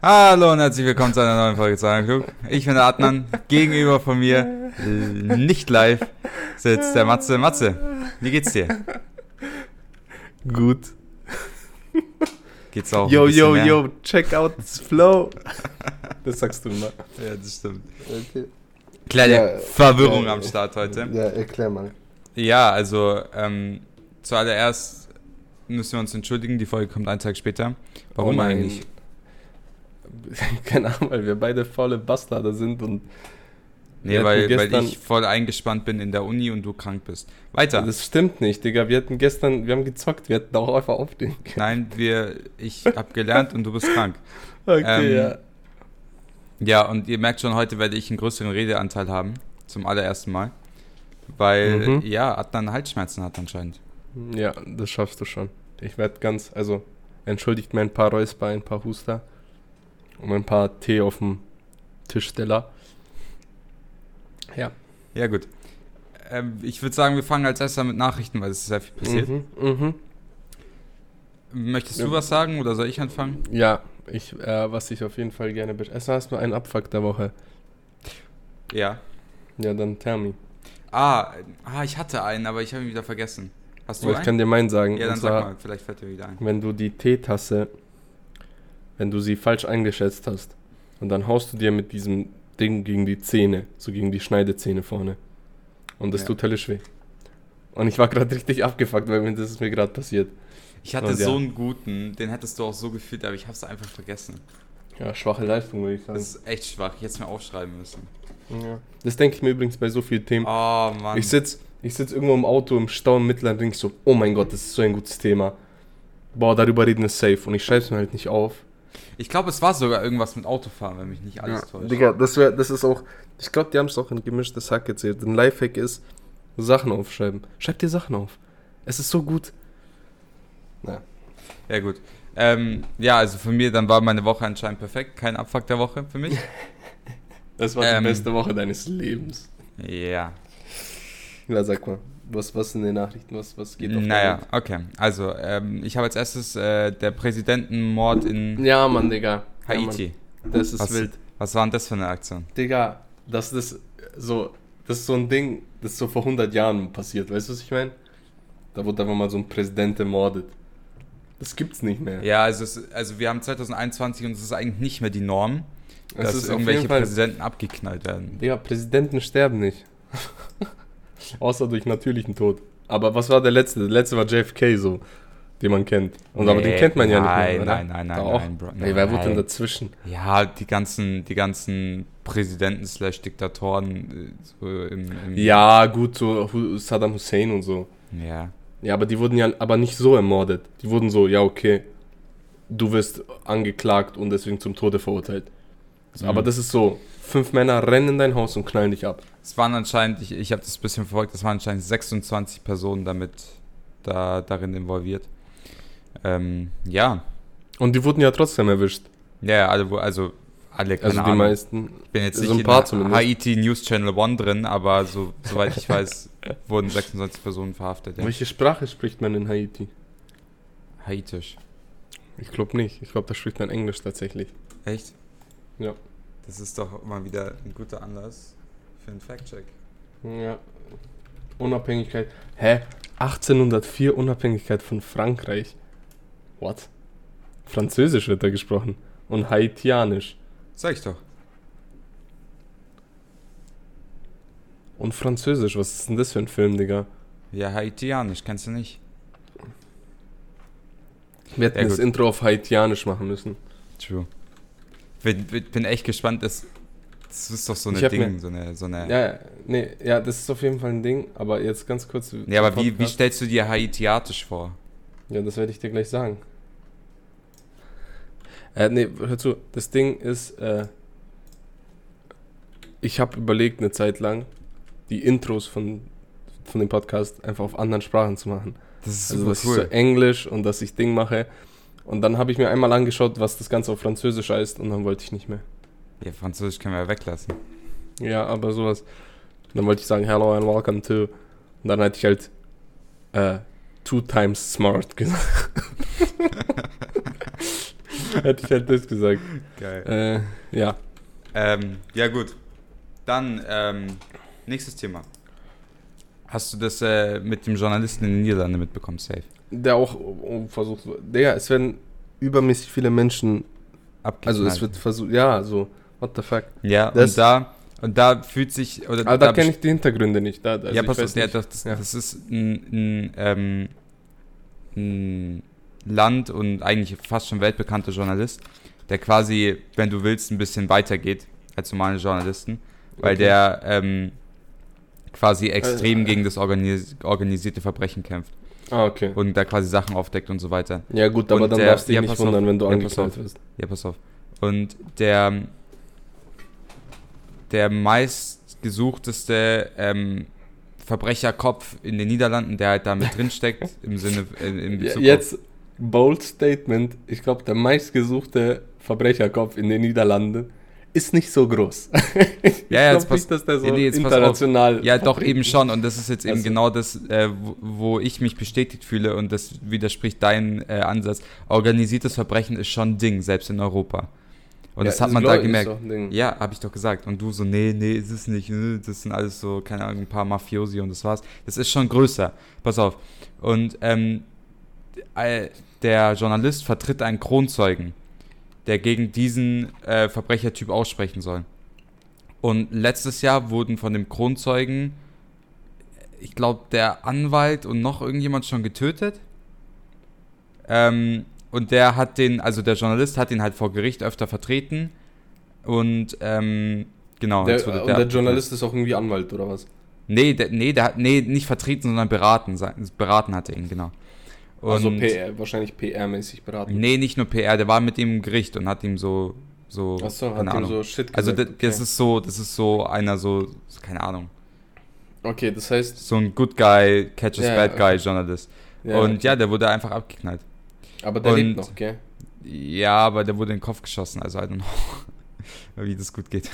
Hallo und herzlich willkommen zu einer neuen Folge zu Klug. Ich bin der Adnan. Gegenüber von mir, nicht live, sitzt der Matze. Matze, wie geht's dir? Gut. Geht's auch? Yo, ein bisschen yo, mehr? yo, check out this flow. Das sagst du immer. Ja, das stimmt. Okay. Kleine Ja, Verwirrung ja, am Start heute. Ja, erklär mal. Ja, also ähm, zuallererst müssen wir uns entschuldigen. Die Folge kommt einen Tag später. Warum Oh nein. eigentlich? Keine Ahnung, weil wir beide volle Bastarde sind und Nee, weil, weil ich voll eingespannt bin in der Uni und du krank bist. Weiter. das stimmt nicht, Digga. Wir hatten gestern, wir haben gezockt, wir hätten auch einfach aufstehen können. Nein, wir, ich habe gelernt und du bist krank. Okay, Ähm, ja. Ja, und ihr merkt schon, heute werde ich einen größeren Redeanteil haben. Zum allerersten Mal. Weil, Mhm. ja, Adnan Halsschmerzen hat anscheinend. Ja, das schaffst du schon. Ich werde ganz, also entschuldigt mir ein paar Räusper, ein paar Huster und ein paar Tee auf dem Tischsteller. Ja. Ja, gut. Ähm, ich würde sagen, wir fangen als erstes mit Nachrichten, weil es ist sehr viel passiert. Mhm, mhm. Möchtest du Ja. was sagen oder soll ich anfangen? Ja, ich, äh, was ich auf jeden Fall gerne besch- Erstmal hast du einen Abfuck der Woche. Ja. Ja, dann tell me. Ah, ah ich hatte einen, aber ich habe ihn wieder vergessen. Hast du Aber ich einen? kann dir meinen sagen. ja, dann sag mal, vielleicht fällt dir wieder ein. wenn du die Teetasse, wenn du sie falsch eingeschätzt hast und dann haust du dir mit diesem Ding gegen die Zähne, so gegen die Schneidezähne vorne. Und das Ja. tut höllisch weh. Und ich war gerade richtig abgefuckt, weil mir das ist mir gerade passiert. Ich hatte Und ja. so einen guten, den hättest du auch so gefühlt, aber ich habe es einfach vergessen. Ja, schwache Leistung, würde ich sagen. Das ist echt schwach. Ich hätte es mir aufschreiben müssen. ja. das denke ich mir übrigens bei so vielen Themen. Oh, Mann. Ich sitz, ich sitz irgendwo im Auto im Stau im und denk so, oh mein Gott, das ist so ein gutes Thema. Boah, darüber reden wir safe. Und ich schreib's mir halt nicht auf. Ich glaube, es war sogar irgendwas mit Autofahren, wenn mich nicht alles täuscht. Digga, das, wär, das ist auch, ich glaube, die haben es auch in gemischtes Hack erzählt. Ein Lifehack ist, Sachen aufschreiben. Schreib dir Sachen auf. Es ist so gut. Na, Ja, gut. Ähm, ja, also für mir, dann war meine Woche anscheinend perfekt. Kein Abfuck der Woche für mich. das war Ähm. die beste Woche deines Lebens. ja. Ja, sag mal, was, was in den Nachrichten, was, was geht auf Naja, okay. Also, ähm, ich habe als erstes äh, der Präsidentenmord in? Ja, Mann, Digga. Ja, Haiti. Mann. Das ist Was- wild. Was war denn das für eine Aktion? Digga, das ist so, das ist so ein Ding, das ist so vor 100 Jahren passiert, weißt du, was ich meine? Da wurde einfach mal so ein Präsident ermordet. Das gibt's nicht mehr. Ja, also, es, also wir haben 2021 und es ist eigentlich nicht mehr die Norm, es dass irgendwelche Präsidenten abgeknallt werden. Digga, Präsidenten sterben nicht. Außer durch natürlichen Tod. Aber was war der letzte? Der letzte war JFK so, den man kennt. Und aber den Nee, kennt man ja nicht nein, mehr, oder? nein, nein, nein, Doch. nein, Bro, Ey, wer wurde denn dazwischen? Ja, die ganzen, die ganzen Präsidenten slash Diktatoren äh, so im, im Ja, gut, so Saddam Hussein und so. ja. Ja, aber die wurden ja aber nicht so ermordet. Die wurden so, ja, okay, du wirst angeklagt und deswegen zum Tode verurteilt. Mhm. Aber das ist so, fünf Männer rennen in dein Haus und knallen dich ab. Es waren anscheinend, ich, ich habe das ein bisschen verfolgt, es waren anscheinend 26 Personen damit da, darin involviert. Ähm, ja. Und die wurden ja trotzdem erwischt. Ja, wo- also alle, keine Also die Ahnung. meisten. Ich bin jetzt so nicht ein in paar der zumindest. Haiti News Channel One drin, aber so, soweit ich weiß, wurden 26 Personen verhaftet. Ja. Welche Sprache spricht man in Haiti? Haitisch. Ich glaube nicht. Ich glaube, da spricht man Englisch tatsächlich. Echt? Ja. Das ist doch mal wieder ein guter Anlass für einen Fact-Check. Ja. Unabhängigkeit. Hä? 1804 Unabhängigkeit von Frankreich. What? Französisch wird da gesprochen. Und Haitianisch. Sag ich doch. Und Französisch. Was ist denn das für ein Film, Digga? Ja, Haitianisch, kennst du nicht? Wir hätten Ja, das. Intro auf Haitianisch machen müssen. True. Bin, bin, echt gespannt, das, das ist doch so eine Ich hab Ding, mir- so eine, so eine. Ja, nee, ja, das ist auf jeden Fall ein Ding, aber jetzt ganz kurz. Nee, aber wie, wie stellst du dir Haitiatisch vor? Ja, das werde ich dir gleich sagen. Äh, nee, hör zu, das Ding ist, äh, ich habe überlegt eine Zeit lang, die Intros von, von dem Podcast einfach auf anderen Sprachen zu machen. Das ist Also, dass ich cool. so Englisch und dass ich Ding mache. Und dann habe ich mir einmal angeschaut, was das Ganze auf Französisch heißt und dann wollte ich nicht mehr. ja, Französisch können wir ja weglassen. Ja, aber sowas. Dann wollte ich sagen, hello and welcome to. Und dann hätte ich halt äh, two times smart gesagt. Hätte ich halt das gesagt. Geil. Äh, ja. Ähm, ja, gut. Dann, ähm, nächstes Thema. Hast du das äh, mit dem Journalisten in den Niederlanden mitbekommen, safe? Der auch versucht. Digga, es werden übermäßig viele Menschen. Also es wird versucht. Ja, so. What the fuck? Ja, Das- und da, und da fühlt sich, oder Aber da kenne ich die Hintergründe nicht. Da, also ja, pass auf, ja, das, das, Ja. das ist ein, ein, ähm, ein Land und eigentlich fast schon weltbekannter Journalist, der quasi, wenn du willst, ein bisschen weitergeht als normale Journalisten, weil Okay. der ähm, quasi extrem äh, gegen das organis organisierte Verbrechen kämpft Ah, okay. und da quasi Sachen aufdeckt und so weiter. Ja, gut, aber Und dann der- darfst du dich ja, nicht pass auf. wundern, wenn du Ja, auf. wirst. Ja, pass auf. Und der, der meistgesuchteste ähm, Verbrecherkopf in den Niederlanden, der halt da mit drin steckt, im Sinne, in, in Ja, Bezug Jetzt, bold Statement. Ich glaube, der meistgesuchte Verbrecherkopf in den Niederlanden ist nicht so groß. ich Ja, ja, jetzt glaube nicht, dass der so nee, international. Ja, doch eben schon. Und das ist jetzt eben Also- genau das, äh, wo, ich mich bestätigt fühle und das widerspricht deinem äh, Ansatz. Organisiertes Verbrechen ist schon ein Ding, selbst in Europa. Und Ja, das hat man da gemerkt. Ja, habe ich doch gesagt. Und du so, nee, nee, ist es nicht. Das sind alles so, keine Ahnung, ein paar Mafiosi und das war's. Das ist schon größer. Pass auf. Und ähm, äh, der Journalist vertritt einen Kronzeugen, der gegen diesen äh, Verbrechertyp aussprechen soll. Und letztes Jahr wurden von dem Kronzeugen, ich glaube, der Anwalt und noch irgendjemand schon getötet. Ähm, und der hat den, also der Journalist hat ihn halt vor Gericht öfter vertreten. Und ähm, genau. Der, jetzt wurde und der Journalist ist auch irgendwie Anwalt oder was? Nee, der, nee, der hat, nee, nicht vertreten, sondern beraten. Beraten hatte ihn, genau. Und also PR, wahrscheinlich PR-mäßig beraten. Nee, nicht nur PR, der war mit ihm im Gericht und hat ihm so, so, Achso, hat keine ihm Ahnung. so Shit gesagt. also das, das okay. ist so, das ist so einer so, keine Ahnung, okay, das heißt, so ein Good Guy, Catches Ja, Bad okay. Guy Journalist. ja, und ja, der wurde einfach abgeknallt. aber der und- lebt noch, gell? Ja, aber der wurde in den Kopf geschossen, also I don't know, wie das gut geht.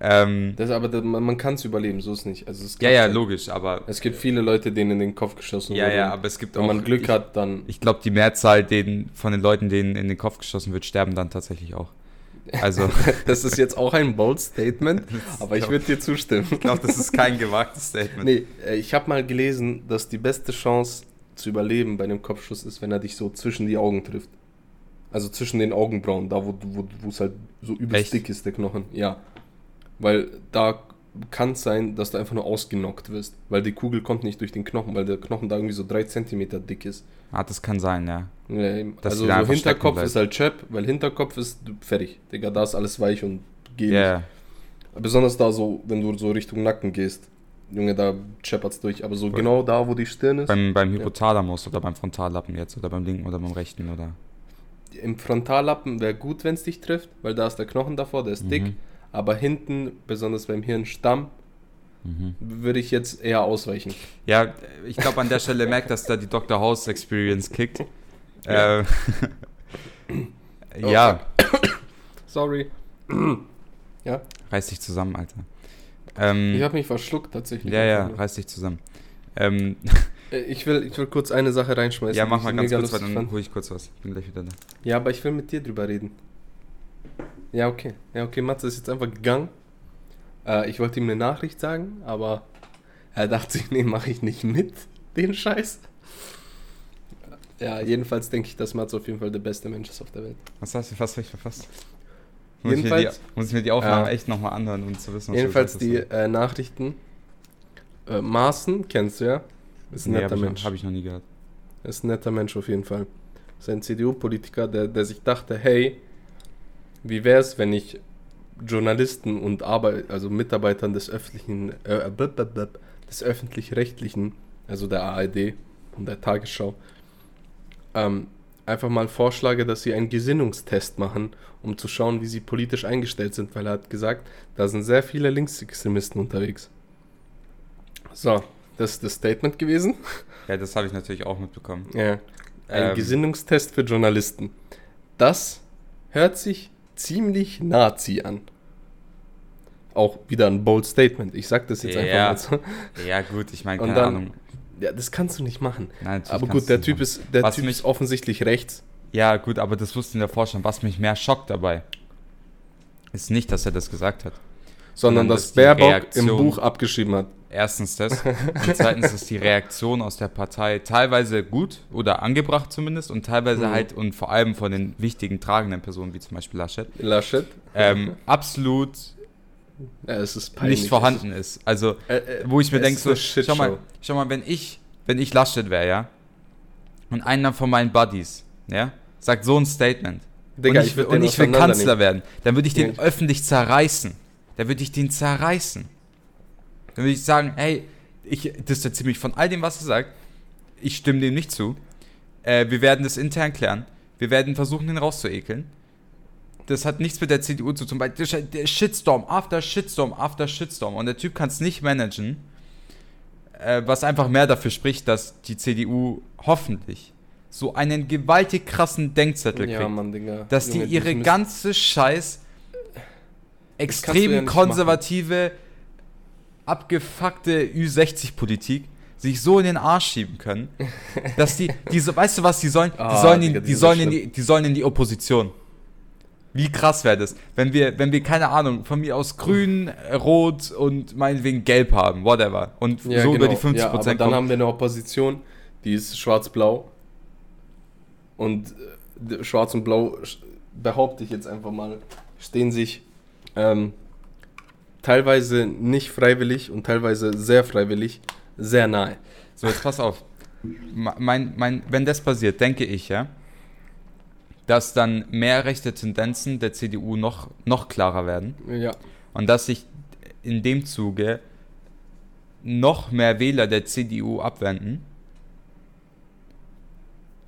Ähm, Das, aber das, man, man kann es überleben, so ist nicht. Also es ja, gibt ja, logisch, aber Es gibt viele Leute, denen in den Kopf geschossen ja, wurde. ja, aber es gibt Wenn auch man Glück ich, hat, dann. Ich glaube, die Mehrzahl denen, von den Leuten, denen in den Kopf geschossen wird, sterben dann tatsächlich auch. Also, Das ist jetzt auch ein bold Statement, aber ich würde dir zustimmen. ich glaube, das ist kein gewagtes Statement. Nee, äh, ich habe mal gelesen, dass die beste Chance zu überleben bei einem Kopfschuss ist, wenn er dich so zwischen die Augen trifft. Also zwischen den Augenbrauen, da wo wo wo es halt so übelst Echt? dick ist, der Knochen. Ja. Weil da kann es sein, dass du einfach nur ausgenockt wirst. Weil die Kugel kommt nicht durch den Knochen, weil der Knochen da irgendwie so drei Zentimeter dick ist. Ah, das kann sein, ja. Ja, also so Hinterkopf ist halt Chap, weil Hinterkopf ist fertig. Digga, da ist alles weich und geht Ja, nicht. Besonders da so, wenn du so Richtung Nacken gehst. Junge, da chappert's durch. Aber so Voll. genau da, wo die Stirn ist. beim, beim Hypothalamus oder beim Frontallappen jetzt oder beim linken oder beim rechten oder. Im Frontallappen wäre gut, wenn es dich trifft, weil da ist der Knochen davor, der ist dick. Aber hinten, besonders beim Hirnstamm, Mhm. würde ich jetzt eher ausweichen. Ja, ich glaube, an der Stelle merkt, dass da die Dr. House Experience kickt. Ja. Äh, Oh, ja, Sorry. ja, reiß dich zusammen, Alter. Ähm, ich habe mich verschluckt tatsächlich. ja, ja, reiß dich zusammen. Ähm, Äh, Ich will, ich will kurz eine Sache reinschmeißen. ja, mach ich mal ganz kurz, weil dann hole ich kurz was. Bin gleich wieder da. Ja, aber ich will mit dir drüber reden. Ja, okay. Ja, okay, Matze ist jetzt einfach gegangen. Äh, ich wollte ihm eine Nachricht sagen, aber er dachte sich, nee, mache ich nicht mit, den Scheiß. Ja, jedenfalls denke ich, dass Matze auf jeden Fall der beste Mensch ist auf der Welt. Was hast du fast recht verfasst? Muss ich, mir Jedenfalls- die, muss ich mir die Aufnahme Ja. echt nochmal anhören, um zu wissen, was Jedenfalls die äh, Nachrichten. Äh, Maaßen, kennst du ja? Ist ein Nee, netter habe ich, Mensch. noch- hab ich noch nie gehört. Ist ein netter Mensch auf jeden Fall. Ist ein CDU-Politiker, der, der sich dachte, hey, wie wäre es, wenn ich Journalisten und Arbeit, also Mitarbeitern des öffentlichen, äh, blub, des öffentlich-rechtlichen, also der ARD und der Tagesschau, ähm, einfach mal vorschlage, dass sie einen Gesinnungstest machen, um zu schauen, wie sie politisch eingestellt sind, weil er hat gesagt, da sind sehr viele Linksextremisten unterwegs. So, das ist das Statement gewesen. Ja, das habe ich natürlich auch mitbekommen. Ja. Ein Ähm. Gesinnungstest für Journalisten. Das hört sich ziemlich Nazi an. Auch wieder ein bold Statement. Ich sag das jetzt Ja. einfach mal so. Ja, gut, ich meine, keine dann- Ahnung. Ja, das kannst du nicht machen. Nein, Aber gut, der Typ machen. ist, der Was typ mich- ist offensichtlich rechts. Ja, gut, aber das wusste in der Forschung. Was mich mehr schockt dabei, ist nicht, dass er das gesagt hat. Sondern dass dass Baerbock im Reaktion- Buch abgeschrieben hat. Erstens das. Und zweitens ist die Reaktion aus der Partei teilweise gut oder angebracht zumindest und teilweise Mhm. halt und vor allem von den wichtigen tragenden Personen wie zum Beispiel Laschet Laschet. ähm, absolut Ja, es ist peinlich. nicht vorhanden ist. Also äh, äh, wo ich mir denke, so, schau mal, schau mal, wenn ich, wenn ich Laschet wäre, ja, und einer von meinen Buddies, ja, sagt so ein Statement Digga, und ich, würd will- und ich will. Kanzler werden, dann würde ich den Ja. öffentlich zerreißen. Dann würde ich den zerreißen. Dann würde ich sagen, hey, ich distanziere mich von all dem, was er sagt. Ich stimme dem nicht zu. Äh, wir werden das intern klären. Wir werden versuchen, den rauszuekeln. Das hat nichts mit der CDU zu tun. weil Der Shitstorm, after Shitstorm, after Shitstorm. Und der Typ kann es nicht managen. Äh, was einfach mehr dafür spricht, dass die CDU hoffentlich so einen gewaltig krassen Denkzettel Ja, kriegt Mann, Digga. dass Junge, die ihre ganze Scheiß extrem ja konservative, abgefuckte Ü60-Politik sich so in den Arsch schieben können, dass die, die so, weißt du was, die sollen, die Ah, sollen, Digga, in, die sollen in die, die sollen in die Opposition. Wie krass wäre das, wenn wir, wenn wir, keine Ahnung, von mir aus grün, rot und meinetwegen gelb haben, whatever. Und Ja, so genau. über die 50% ja, aber dann kommen. haben wir eine Opposition, die ist schwarz-blau. Und äh, schwarz und blau, behaupte ich jetzt einfach mal, stehen sich ähm, teilweise nicht freiwillig und teilweise sehr freiwillig sehr nahe. So, jetzt pass auf. Mein, mein, wenn das passiert, denke ich, ja, dass dann mehr rechte Tendenzen der CDU noch, noch klarer werden Ja. und dass sich in dem Zuge noch mehr Wähler der CDU abwenden.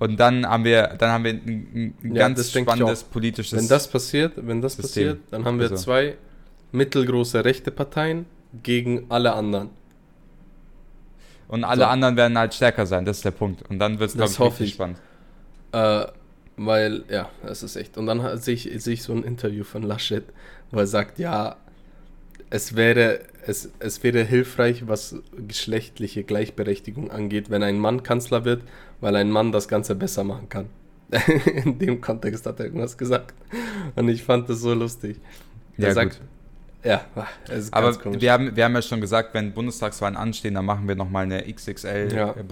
Und dann haben wir, dann haben wir ein, ein Ja, ganz spannendes politisches. Wenn das passiert, wenn das System. passiert, dann haben wir Also. zwei mittelgroße rechte Parteien gegen alle anderen. und alle so. anderen werden halt stärker sein, das ist der Punkt. Und dann wird es, glaube ich, richtig ich. spannend. Äh, weil, ja, das ist echt. Und dann sehe ich, ich so ein Interview von Laschet, wo er sagt, ja, es wäre, es, es wäre hilfreich, was geschlechtliche Gleichberechtigung angeht, wenn ein Mann Kanzler wird, weil ein Mann das Ganze besser machen kann. In dem Kontext hat er irgendwas gesagt. Und ich fand das so lustig. Er Ja, sagt, gut. ja, es ist Aber wir haben, wir haben ja schon gesagt, wenn Bundestagswahlen anstehen, dann machen wir nochmal eine XXL Ja. äh.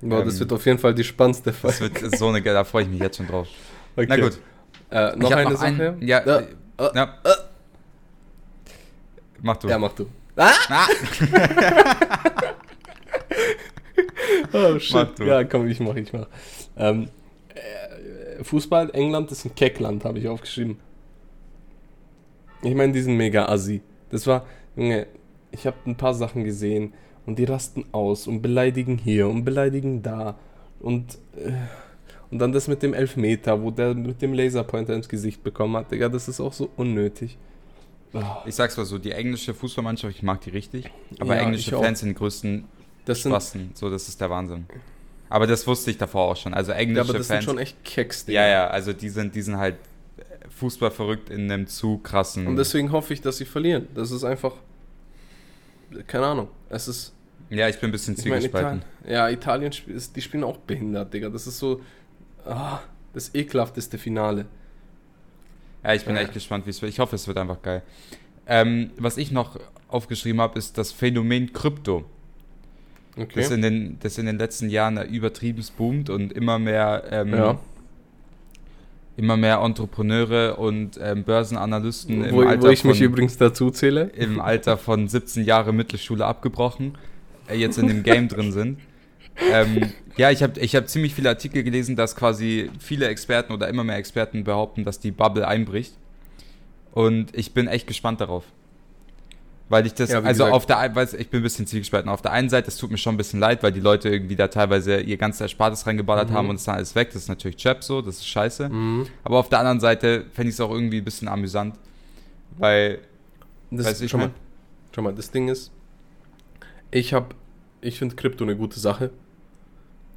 Boah, das Ähm, wird auf jeden Fall die spannendste das Folge. wird ist so eine, da freue ich mich jetzt schon drauf. Okay. Na gut. Äh, noch eine noch Sache? einen- ja, ja. äh, ja. Mach du. Ja, mach du. Ah! Ah! Oh shit. Ja, komm, ich mach, ich mach. Ähm, äh, Fußball, England ist ein Keckland, habe ich aufgeschrieben. Ich meine, die sind mega assi. Das war, Junge, ich habe ein paar Sachen gesehen und die rasten aus und beleidigen hier und beleidigen da. Und, äh, und dann das mit dem Elfmeter, wo der mit dem Laserpointer ins Gesicht bekommen hat. Digga, das ist auch so unnötig. Ich sag's mal so, die englische Fußballmannschaft, ich mag die richtig, aber Ja, englische. Fans sind die größten das sind, Spasten. So, das ist der Wahnsinn. Aber das wusste ich davor auch schon. Also ja, englische aber das sind Fans. schon echt Keks, Digga. ja, ja, also die sind, die sind halt Fußball verrückt in einem zu krassen. Und deswegen hoffe ich, dass sie verlieren. Das ist einfach. Keine Ahnung. Es ist. ja, ich bin ein bisschen zwiegespalten. Italien, ja, Italien, die spielen auch behindert, Digga. Das ist so. Ah, das ekelhafteste Finale. Ja, ich bin Ja. echt gespannt, wie es wird. Ich hoffe, es wird einfach geil. Ähm, was ich noch aufgeschrieben habe, ist das Phänomen Krypto. Okay. Das, in den, das in den letzten Jahren übertrieben boomt und immer mehr, ähm, ja. immer mehr Entrepreneure und ähm, Börsenanalysten im, Wo, Alter wo ich von, mich übrigens dazu zähle. im Alter von 17 Jahre Mittelschule abgebrochen, äh, jetzt in dem Game drin sind. Ähm, ja, ich habe ich hab ziemlich viele Artikel gelesen, dass quasi viele Experten oder immer mehr Experten behaupten, dass die Bubble einbricht. Und ich bin echt gespannt darauf. Weil ich das, Ja, also gesagt- auf der einen Seite, ich bin ein bisschen zielgespalten. Auf der einen Seite, es tut mir schon ein bisschen leid, weil die Leute irgendwie da teilweise ihr ganzes Erspartes reingeballert Mhm. haben und es ist dann alles weg. Das ist natürlich Chap so, das ist scheiße. Mhm. Aber auf der anderen Seite fände ich es auch irgendwie ein bisschen amüsant. Weil, Das, Weißt du, ich schau, mal, schau mal, das Ding ist, ich hab, ich finde Krypto eine gute Sache.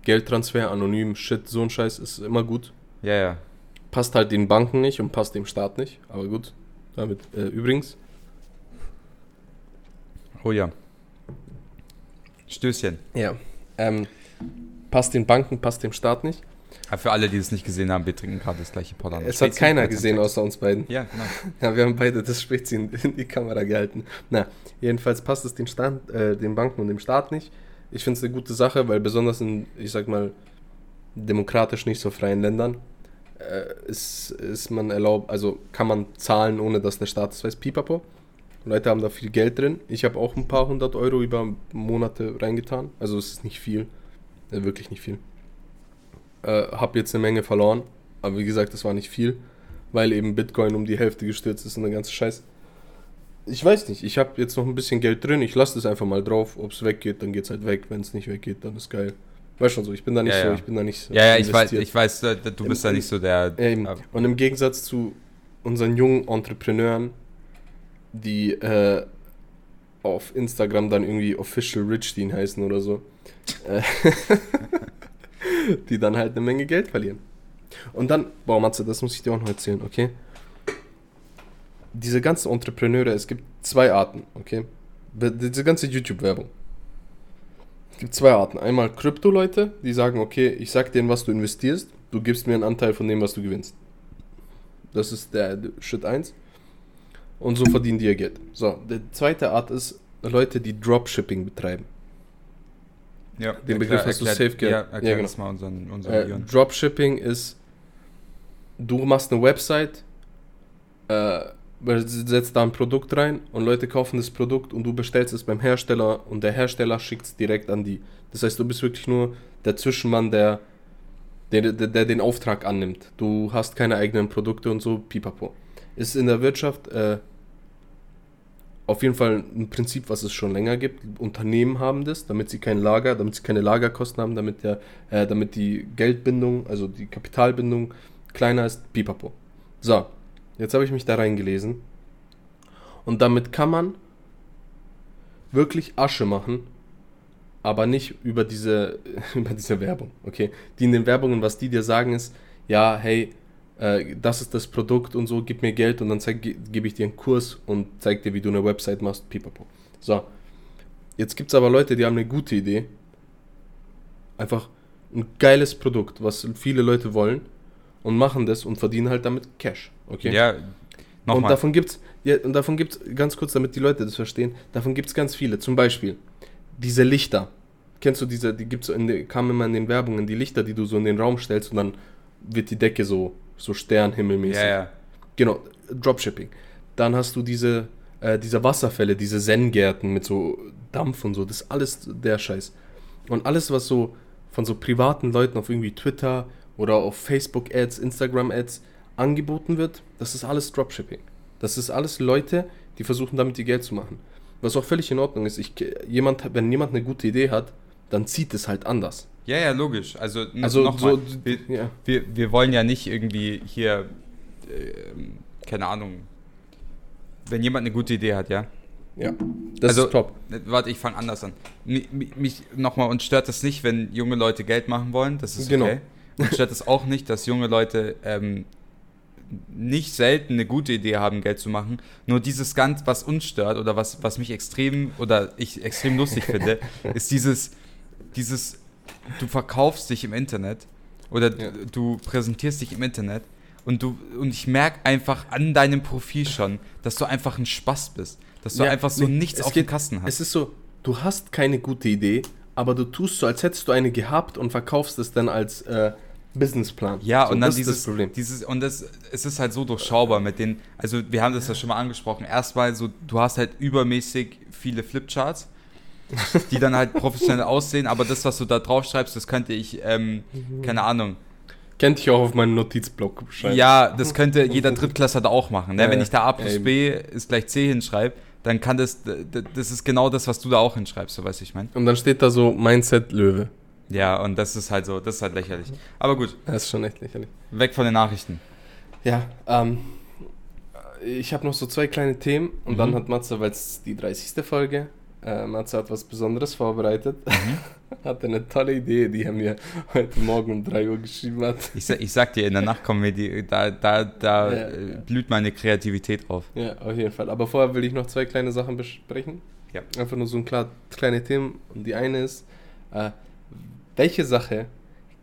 Geldtransfer, anonym, Shit, so ein Scheiß ist immer gut. ja, ja. Passt halt den Banken nicht und passt dem Staat nicht. Aber gut, damit äh, übrigens. Oh ja. Stößchen. Ja. Ähm, passt den Banken, passt dem Staat nicht. Aber für alle, die es nicht gesehen haben, wir trinken gerade das gleiche Potter. Es hat keiner gesehen außer uns beiden. Ja, genau. Ja, wir haben beide das Spezi in, in die Kamera gehalten. Na, jedenfalls passt es den, Stand, äh, den Banken und dem Staat nicht. Ich finde es eine gute Sache, weil besonders in, ich sag mal, demokratisch nicht so freien Ländern äh, ist, ist man erlaubt, also kann man zahlen, ohne dass der Staat es weiß, pipapo. Leute haben da viel Geld drin. Ich habe auch ein paar hundert Euro über Monate reingetan. Also es ist nicht viel. Äh, wirklich nicht viel. Äh, habe jetzt eine Menge verloren. Aber wie gesagt, das war nicht viel. Weil eben Bitcoin um die Hälfte gestürzt ist und der ganze Scheiß. Ich weiß nicht. Ich habe jetzt noch ein bisschen Geld drin. Ich lasse das einfach mal drauf. Ob es weggeht, dann geht es halt weg. Wenn es nicht weggeht, dann ist geil. Weißt schon so, ich bin da nicht Ja, so, ja. ich bin da nicht so Ja, ja, ich weiß, ich weiß, du bist da Im- nicht so der. Ja, eben. Und im Gegensatz zu unseren jungen Entrepreneuren, die äh, auf Instagram dann irgendwie Official Richstein heißen oder so, äh, die dann halt eine Menge Geld verlieren. Und dann, boah, Matze, das muss ich dir auch noch erzählen, okay? Diese ganzen Entrepreneure, es gibt zwei Arten, okay? Diese ganze YouTube-Werbung. Es gibt zwei Arten. Einmal Krypto-Leute, die sagen, okay, ich sag in was du investierst, du gibst mir einen Anteil von dem, was du gewinnst. Das ist der Schritt 1. Und so verdienen die ihr Geld. So, die zweite Art ist Leute, die Dropshipping betreiben. ja, den Begriff hast du erklär- safe gehört. Ja, Ja, erklär genau. das mal unseren, unseren Äh. Dropshipping ist, du machst eine Website, äh, setzt da ein Produkt rein und Leute kaufen das Produkt und du bestellst es beim Hersteller und der Hersteller schickt es direkt an die. Das heißt, du bist wirklich nur der Zwischenmann, der, der, der, der den Auftrag annimmt. Du hast keine eigenen Produkte und so, pipapo. Ist in der Wirtschaft äh, auf jeden Fall ein Prinzip, was es schon länger gibt. Unternehmen haben das, damit sie kein Lager, damit sie keine Lagerkosten haben, damit, der, äh, damit die Geldbindung, also die Kapitalbindung kleiner ist, pipapo. So, jetzt habe ich mich da reingelesen. Und damit kann man wirklich Asche machen, aber nicht über diese, über diese Werbung, okay? Die in den Werbungen, was die dir sagen, ist, ja, hey, äh, das ist das Produkt und so, gib mir Geld und dann ge- gebe ich dir einen Kurs und zeig dir, wie du eine Website machst, pipapo. So, jetzt gibt es aber Leute, die haben eine gute Idee. Einfach ein geiles Produkt, was viele Leute wollen und machen das und verdienen halt damit Cash, okay? Ja, Und nochmal. davon gibt's, ja, und davon gibt's, ganz kurz, damit die Leute das verstehen, davon gibt's ganz viele. Zum Beispiel, diese Lichter. Kennst du diese, die gibt's so in kamen immer in den Werbungen, die Lichter, die du so in den Raum stellst und dann wird die Decke so, so Sternhimmelmäßig. Ja, ja. Genau, Dropshipping. Dann hast du diese, äh, diese Wasserfälle, diese Zen-Gärten mit so Dampf und so, das ist alles der Scheiß. Und alles, was so von so privaten Leuten auf irgendwie Twitter oder auf Facebook-Ads, Instagram-Ads angeboten wird, das ist alles Dropshipping. Das ist alles Leute, die versuchen damit ihr Geld zu machen. Was auch völlig in Ordnung ist. Ich, jemand, wenn jemand eine gute Idee hat, dann zieht es halt anders. Ja, ja, logisch. Also, Also nochmal, so, wir, ja. wir, wir wollen ja nicht irgendwie hier, ähm, keine Ahnung, wenn jemand eine gute Idee hat, ja. Ja, das Also- ist top. Äh, Warte, ich fange anders an. Mi- mi- Mich nochmal, uns stört das nicht, wenn junge Leute Geld machen wollen, das ist Genau. okay. Uns stört es auch nicht, dass junge Leute ähm, nicht selten eine gute Idee haben, Geld zu machen. Nur dieses ganz, was uns stört oder was, was mich extrem oder ich extrem lustig finde, ist dieses, dieses, du verkaufst dich im Internet oder Ja. du präsentierst dich im Internet und du und ich merke einfach an deinem Profil schon, dass du einfach ein Spaß bist. Dass du Ja, einfach so nee, nichts auf dem geht- Kasten hast. Es ist so, du hast keine gute Idee, aber du tust so, als hättest du eine gehabt und verkaufst es dann als äh, Businessplan. Ja, so, und dann dieses, Problem. dieses, und das, es ist halt so durchschaubar mit den, also wir haben das ja schon mal angesprochen, erstmal so, du hast halt übermäßig viele Flipcharts, die dann halt professionell aussehen, aber das, was du da drauf schreibst, das könnte ich, ähm, keine Ahnung, Kennt ich auch auf meinen Notizblock schreiben. ja, das könnte jeder Drittklässler da auch machen, ne? Ja, wenn ich da A plus Ja. B ist gleich C hinschreibe, dann kann das, das ist genau das, was du da auch hinschreibst, so weißt du, ich meine. Und dann steht da so Mindset Löwe. Ja, und das ist halt so, das ist halt lächerlich. Aber gut, Das ist schon echt lächerlich. weg von den Nachrichten. Ja, ähm, ich habe noch so zwei kleine Themen und Mhm. dann hat Matze, weil es die 30. Folge, äh, Matze hat was Besonderes vorbereitet. Mhm. hat eine tolle Idee, die er mir heute Morgen um 3 Uhr geschrieben hat. Ich, sa- ich sag dir, in der Nacht kommen wir die, da, da, da Ja, äh, ja. blüht meine Kreativität drauf. Ja, auf jeden Fall. Aber vorher will ich noch zwei kleine Sachen besprechen. Ja. Einfach nur so ein klar, kleine Themen. Und die eine ist, äh, welche Sache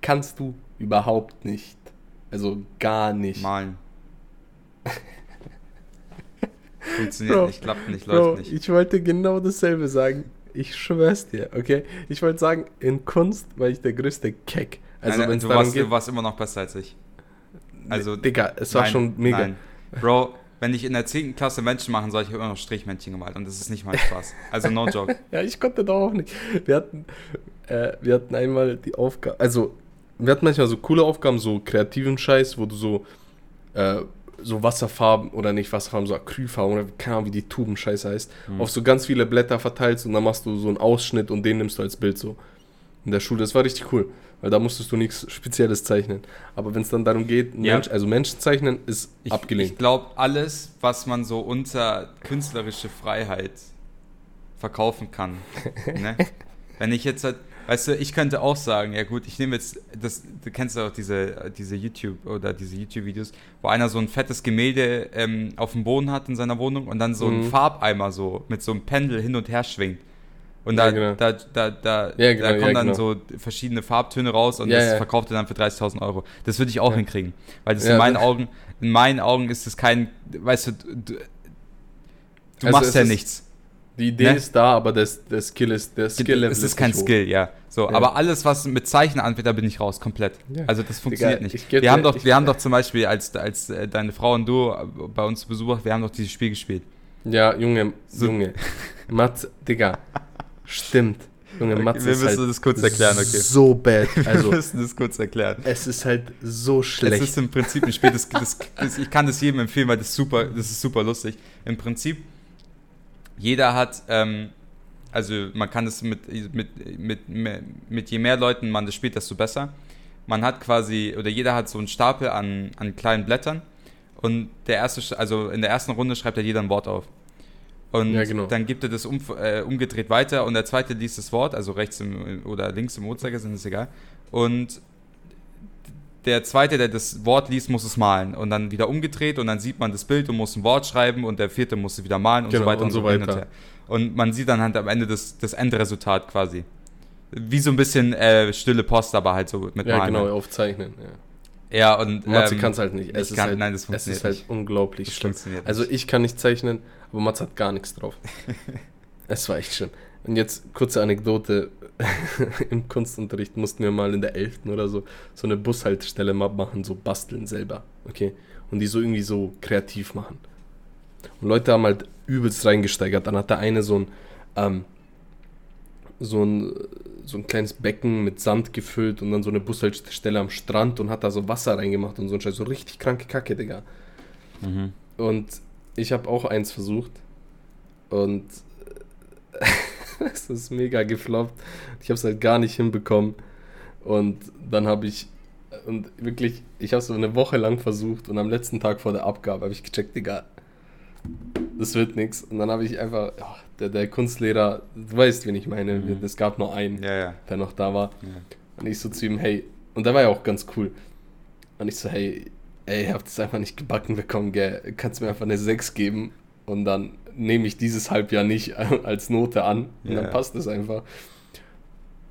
kannst du Überhaupt nicht. Also gar nicht. Malen. Funktioniert Bro, nicht, klappt nicht, Bro, läuft nicht. ich wollte genau dasselbe sagen. Ich schwör's dir, okay? Ich wollte sagen, in Kunst war ich der größte Keck. Also Nein, du, warst, geht, du warst immer noch besser als ich. Also, Digga, es war nein, schon mega. Nein. Bro, wenn ich in der 10. Klasse Menschen machen soll, ich habe immer noch Strichmännchen gemalt und das ist nicht mein Spaß. Also no joke. Ja, ich konnte doch auch nicht. Wir hatten, äh, wir hatten einmal die Aufgabe, also wir hatten manchmal so coole Aufgaben, so kreativen Scheiß, wo du so, äh, so Wasserfarben oder nicht Wasserfarben, so Acrylfarben oder keine Ahnung, wie die Tuben-Scheiße heißt, Hm. auf so ganz viele Blätter verteilst und dann machst du so einen Ausschnitt und den nimmst du als Bild so. In der Schule, das war richtig cool, weil da musstest du nichts Spezielles zeichnen. Aber wenn es dann darum geht, Ja. Mensch, also Menschen zeichnen, ist Ich, abgelehnt. ich glaube, alles, was man so unter künstlerische Freiheit verkaufen kann. ne? Wenn ich jetzt halt, weißt du, ich könnte auch sagen, ja gut, ich nehme jetzt, das, du kennst ja auch diese, diese YouTube oder diese YouTube-Videos, wo einer so ein fettes Gemälde ähm, auf dem Boden hat in seiner Wohnung und dann so einen Mhm. Farbeimer so mit so einem Pendel hin und her schwingt. Und Ja, da, genau. da, da, da, Ja, genau, da kommen ja, dann genau. so verschiedene Farbtöne raus und Ja, das ja. verkauft er dann für 30.000 Euro. Das würde ich auch Ja. hinkriegen. Weil das Ja, in meinen das- Augen, in meinen Augen ist es kein, weißt du, du, du Also machst ja nichts. Die Idee Ne? ist da, aber das, der Skill ist, der Skill es ist kein nicht hoch. Skill, ja. So, Ja. aber alles, was mit Zeichnen anfängt, da bin ich raus, komplett. Ja. Also das funktioniert Digga, ich nicht. Wir haben dir- doch, ich- wir haben doch zum Beispiel, als, als äh, deine Frau und du äh, bei uns zu Besuch, wir haben doch dieses Spiel gespielt. Ja, Junge, So- Junge. Mathe, Digga. Stimmt. Junge, Okay, Mathe wir ist müssen halt das kurz erklären, okay. so bad. wir Also, müssen das kurz erklären. es ist halt so Es schlecht. ist im Prinzip ein Spiel, das, das, das, ich kann das jedem empfehlen, weil das super, das ist super lustig. Im Prinzip, jeder hat, ähm, also man kann es mit, mit, mit, mit, mit je mehr Leuten man das spielt, desto besser. Man hat quasi, oder jeder hat so einen Stapel an, an kleinen Blättern und der erste, also in der ersten Runde schreibt er jeder ein Wort auf. Und Ja, genau. dann gibt er das um, äh, umgedreht weiter und der zweite liest das Wort, also rechts im, oder links im Uhrzeigersinn, ist egal. Und der zweite, der das Wort liest, muss es malen und dann wieder umgedreht und dann sieht man das Bild und muss ein Wort schreiben und der vierte muss es wieder malen und Genau, so weiter und und, so weiter. und. Und man sieht dann halt am Ende das, das Endresultat quasi. Wie so ein bisschen äh, stille Post, aber halt so mit ja, Malen. genau, aufzeichnen. Ja. Ja, und Mathe ähm, kann es halt nicht. Es ich ist kann- halt, nein, das es funktioniert ist halt nicht. unglaublich das schlimm. Also ich kann nicht zeichnen, aber Mathe hat gar nichts drauf. es war echt schön. Und jetzt kurze Anekdote. Im Kunstunterricht mussten wir mal in der 11. oder so so eine Bushaltestelle mal machen, so basteln selber. Okay? Und die so irgendwie so kreativ machen. Und Leute haben halt übelst reingesteigert. Dann hat der eine so ein, ähm, so ein, so ein kleines Becken mit Sand gefüllt und dann so eine Bushaltestelle am Strand und hat da so Wasser reingemacht und so ein Scheiß. So richtig kranke Kacke, Digga. Mhm. Und ich habe auch eins versucht. Und es ist mega gefloppt. Ich habe es halt gar nicht hinbekommen. Und dann habe ich, und wirklich, ich habe es so eine Woche lang versucht und am letzten Tag vor der Abgabe habe ich gecheckt, Digga, das wird nichts. Und dann habe ich einfach, ja, der, der Kunstlehrer, du weißt, wen ich meine, Mhm. es gab nur einen, Ja, ja. der noch da war. ja. Und ich so zu ihm, hey, und der war ja auch ganz cool. Und ich so, hey, ey, ihr habt es einfach nicht gebacken bekommen, gell? Kannst du mir einfach eine 6 geben und dann nehme ich dieses Halbjahr nicht als Note an und Ja, dann ja. passt es einfach.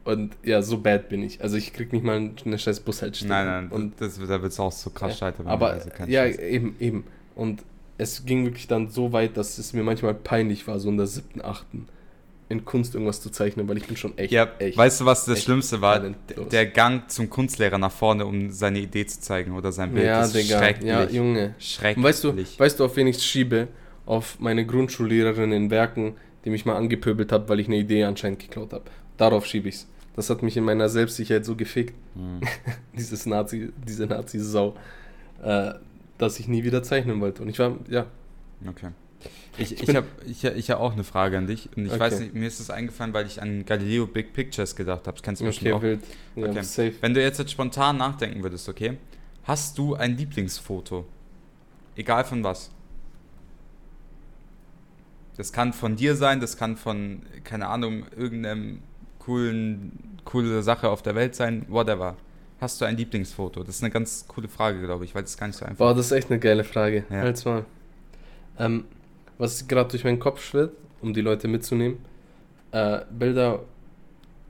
Und ja, so bad bin ich. Also ich krieg nicht mal eine scheiß Bushaltestelle. Nein, nein, Und, das, da wird es auch so krass scheitern. aber also ja, Scheiß. eben, eben. Und es ging wirklich dann so weit, dass es mir manchmal peinlich war, so in der siebten, achten in Kunst irgendwas zu zeichnen, weil ich bin schon echt, Ja, echt. weißt du, was das Schlimmste war? talentlos. Der Gang zum Kunstlehrer nach vorne, um seine Idee zu zeigen oder sein Bild. ja, das ist Digga. schrecklich. Ja, Junge. schrecklich. Und weißt du, weißt du, auf wen ich schiebe? Auf meine Grundschullehrerin in Werken, die mich mal angepöbelt hat, weil ich eine Idee anscheinend geklaut habe. Darauf schiebe ich's. Das hat mich in meiner Selbstsicherheit so gefickt, Hm. dieses Nazi, diese Nazi-Sau, äh, dass ich nie wieder zeichnen wollte. Und ich war, ja, Okay. Ich, Ich ich, habe ich, ich hab auch eine Frage an dich. Und ich Okay. weiß nicht, mir ist es eingefallen, weil ich an Galileo Big Pictures gedacht habe. Das kennst du bestimmt okay, auch. wild. Ja, Okay. safe. Wenn du jetzt, jetzt spontan nachdenken würdest, okay? Hast du ein Lieblingsfoto? Egal von was. Das kann von dir sein, das kann von, keine Ahnung, irgendeinem coolen, coole Sache auf der Welt sein, whatever. Hast du ein Lieblingsfoto? Das ist eine ganz coole Frage, glaube ich, weil das ist gar nicht so einfach. Boah, das ist echt eine geile Frage. Ja. Halt's mal. Ähm, was gerade durch meinen Kopf schwirrt, um die Leute mitzunehmen, äh, Bilder,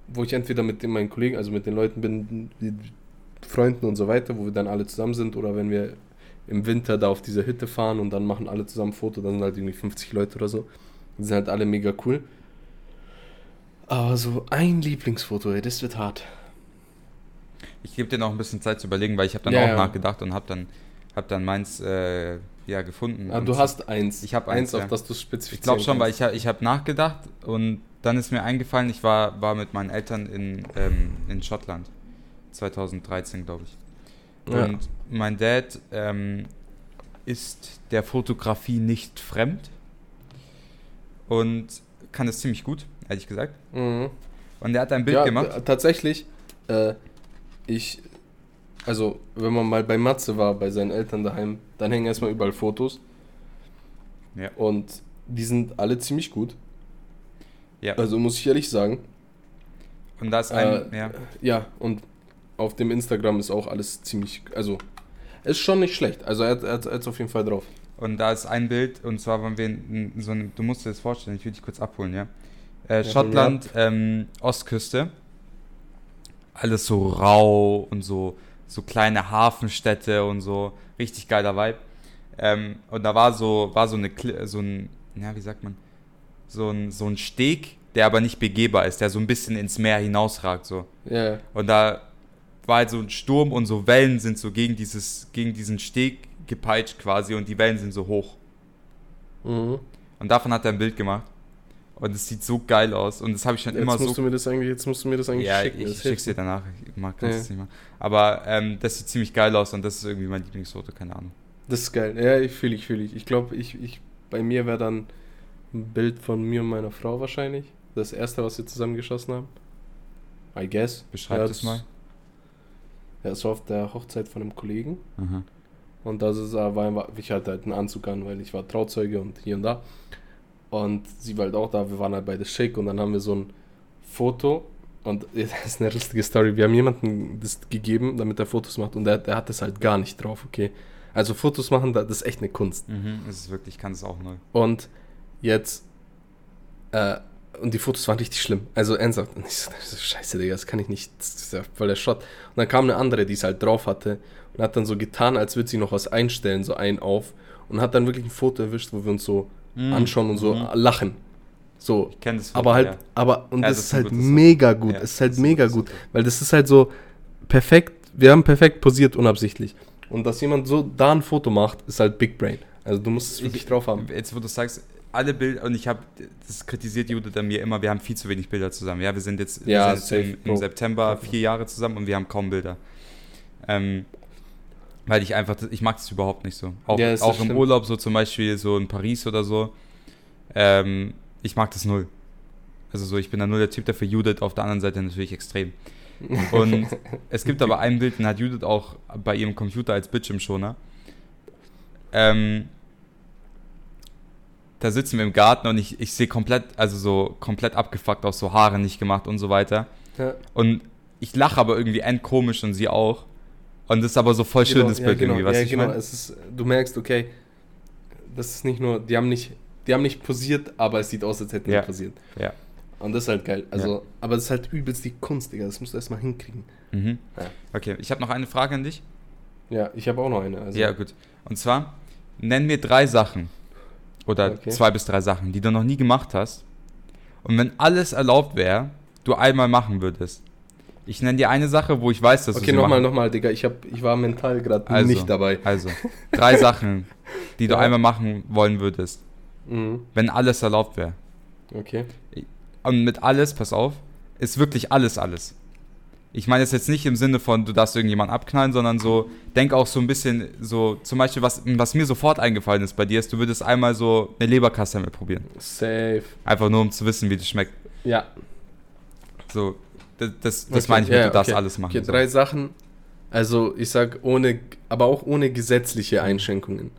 wo ich entweder mit den, meinen Kollegen, also mit den Leuten bin, die, Freunden und so weiter, wo wir dann alle zusammen sind oder wenn wir im Winter da auf dieser Hütte fahren und dann machen alle zusammen ein Foto, dann sind halt irgendwie 50 Leute oder so. Die sind halt alle mega cool. Aber so ein Lieblingsfoto, ey, das wird hart. Ich gebe dir noch ein bisschen Zeit zu überlegen, weil ich habe dann Ja, auch ja. nachgedacht und habe dann, hab dann meins äh, ja, gefunden. Ah, Und du hast eins. Ich hab eins, eins, auf ja. das du spezifizieren Ich glaube schon, weil kannst. ich, ha- ich habe nachgedacht und dann ist mir eingefallen, ich war, war mit meinen Eltern in, ähm, in Schottland. 2013, glaube ich. Und mein Dad ähm, ist der Fotografie nicht fremd und kann es ziemlich gut, ehrlich gesagt. Mhm. Und er hat ein Bild ja, gemacht. Tatsächlich, äh, ich, also wenn man mal bei Matze war, bei seinen Eltern daheim, dann hängen erstmal überall Fotos. Ja. Und die sind alle ziemlich gut. Ja. Also muss ich ehrlich sagen. Und da ist ein, Äh, ja, Ja, und auf dem Instagram ist auch alles ziemlich, also ist schon nicht schlecht. Also er hat hat's auf jeden Fall drauf. Und da ist ein Bild, und zwar waren wir in, in so einem, du musst dir das vorstellen, ich will dich kurz abholen, ja. Äh, Schottland, ähm, Ostküste. Alles so rau und so, so kleine Hafenstädte und so. Richtig geiler Vibe. Ähm, und da war so, war so eine, so ein, ja, wie sagt man? So ein, so ein Steg, der aber nicht begehbar ist, der so ein bisschen ins Meer hinausragt, so. Ja, Und da war halt so ein Sturm und so Wellen sind so gegen dieses, gegen diesen Steg gepeitscht quasi und die Wellen sind so hoch. mhm. Und davon hat er ein Bild gemacht. Und es sieht so geil aus. Und das habe ich schon Jetzt immer musst so. du mir das eigentlich, jetzt musst du mir das eigentlich ja, schicken. ich das schick's dir danach. Ich mag Ja. es nicht machen. Aber ähm, das sieht ziemlich geil aus und das ist irgendwie mein Lieblingsfoto, keine Ahnung. Das ist geil. Ja, ich fühle ich, fühle ich. Ich glaube, ich, ich, bei mir wäre dann ein Bild von mir und meiner Frau wahrscheinlich. Das erste, was wir zusammen geschossen haben. I guess. Beschreib ja, das mal. Ja, es war auf der Hochzeit von einem Kollegen. Aha. Und das ist, äh, war, ich hatte halt einen Anzug an, weil ich war Trauzeuge und hier und da. Und sie war halt auch da, wir waren halt beide schick und dann haben wir so ein Foto. Und das ist eine lustige Story. Wir haben jemanden das gegeben, damit er Fotos macht und der, der hat das halt gar nicht drauf, okay. Also Fotos machen, das ist echt eine Kunst. Mhm, es ist wirklich, ich kann es auch neu. Und jetzt, äh, und die Fotos waren richtig schlimm. Also ernsthaft. Und ich so, scheiße, Digga, das kann ich nicht, das ist ja voll der Schrott. Und dann kam eine andere, die es halt drauf hatte und hat dann so getan, als würde sie noch was einstellen, so ein auf. Und hat dann wirklich ein Foto erwischt, wo wir uns so anschauen und so Mhm. lachen. So. Ich kenne das Foto, Aber halt, ja. aber, und Ja, das, das ist halt gutes mega gut. Ja, es ist halt mega gut. Foto. Weil das ist halt so perfekt, wir haben perfekt posiert, unabsichtlich. Und dass jemand so da ein Foto macht, ist halt Big Brain. Also du musst es Ich- wirklich drauf haben. Jetzt, wo du sagst, alle Bilder, und ich habe, das kritisiert Judith an mir immer, wir haben viel zu wenig Bilder zusammen. Ja, wir sind jetzt, Ja, wir sind jetzt im, im September vier Jahre zusammen und wir haben kaum Bilder. Ähm, weil ich einfach, ich mag das überhaupt nicht so. Auch, Ja, auch im. Urlaub, so zum Beispiel so in Paris oder so. Ähm, ich mag das null. Also so, ich bin da nur der Typ dafür, Judith auf der anderen Seite natürlich extrem. Und es gibt aber ein Bild, den hat Judith auch bei ihrem Computer als Bildschirmschoner. Ähm, da sitzen wir im Garten und ich, ich sehe komplett, also so komplett abgefuckt aus, so Haare nicht gemacht und so weiter. Ja. Und ich lache aber irgendwie endkomisch und sie auch. Und das ist aber so voll schönes ja, Bild genau, irgendwie, was ja, ich genau. Es ist, du merkst, okay, das ist nicht nur, die haben nicht, die haben nicht posiert, aber es sieht aus, als hätten Ja. die posiert. Ja. Und das ist halt geil. Also, aber das ist halt übelst die Kunst, Digga. Das musst du erstmal hinkriegen. Mhm. Ja. Okay, ich habe noch eine Frage an dich. Ja, ich habe auch noch eine. Also, Ja, gut. Und zwar, nenn mir drei Sachen oder Okay. zwei bis drei Sachen, die du noch nie gemacht hast. Und wenn alles erlaubt wäre, du einmal machen würdest. Ich nenne dir eine Sache, wo ich weiß, dass Okay, du sie nochmal, nochmal, Digga. Ich, hab, ich war mental gerade Also. nicht dabei. Also, drei Sachen, die du Ja. einmal machen wollen würdest, Mhm. wenn alles erlaubt wäre. Okay. Und mit alles, pass auf, ist wirklich alles alles. Ich meine das jetzt nicht im Sinne von, du darfst irgendjemanden abknallen, sondern so, denk auch so ein bisschen so, zum Beispiel, was, was mir sofort eingefallen ist bei dir, ist, du würdest einmal so eine Leberkassemmel probieren. Safe. Einfach nur, um zu wissen, wie das schmeckt. Ja. So, das, das, das Okay, meine ich mit, ja, du darfst okay. alles machen. Okay, so. drei Sachen. Also, ich sag ohne, aber auch ohne gesetzliche Einschränkungen.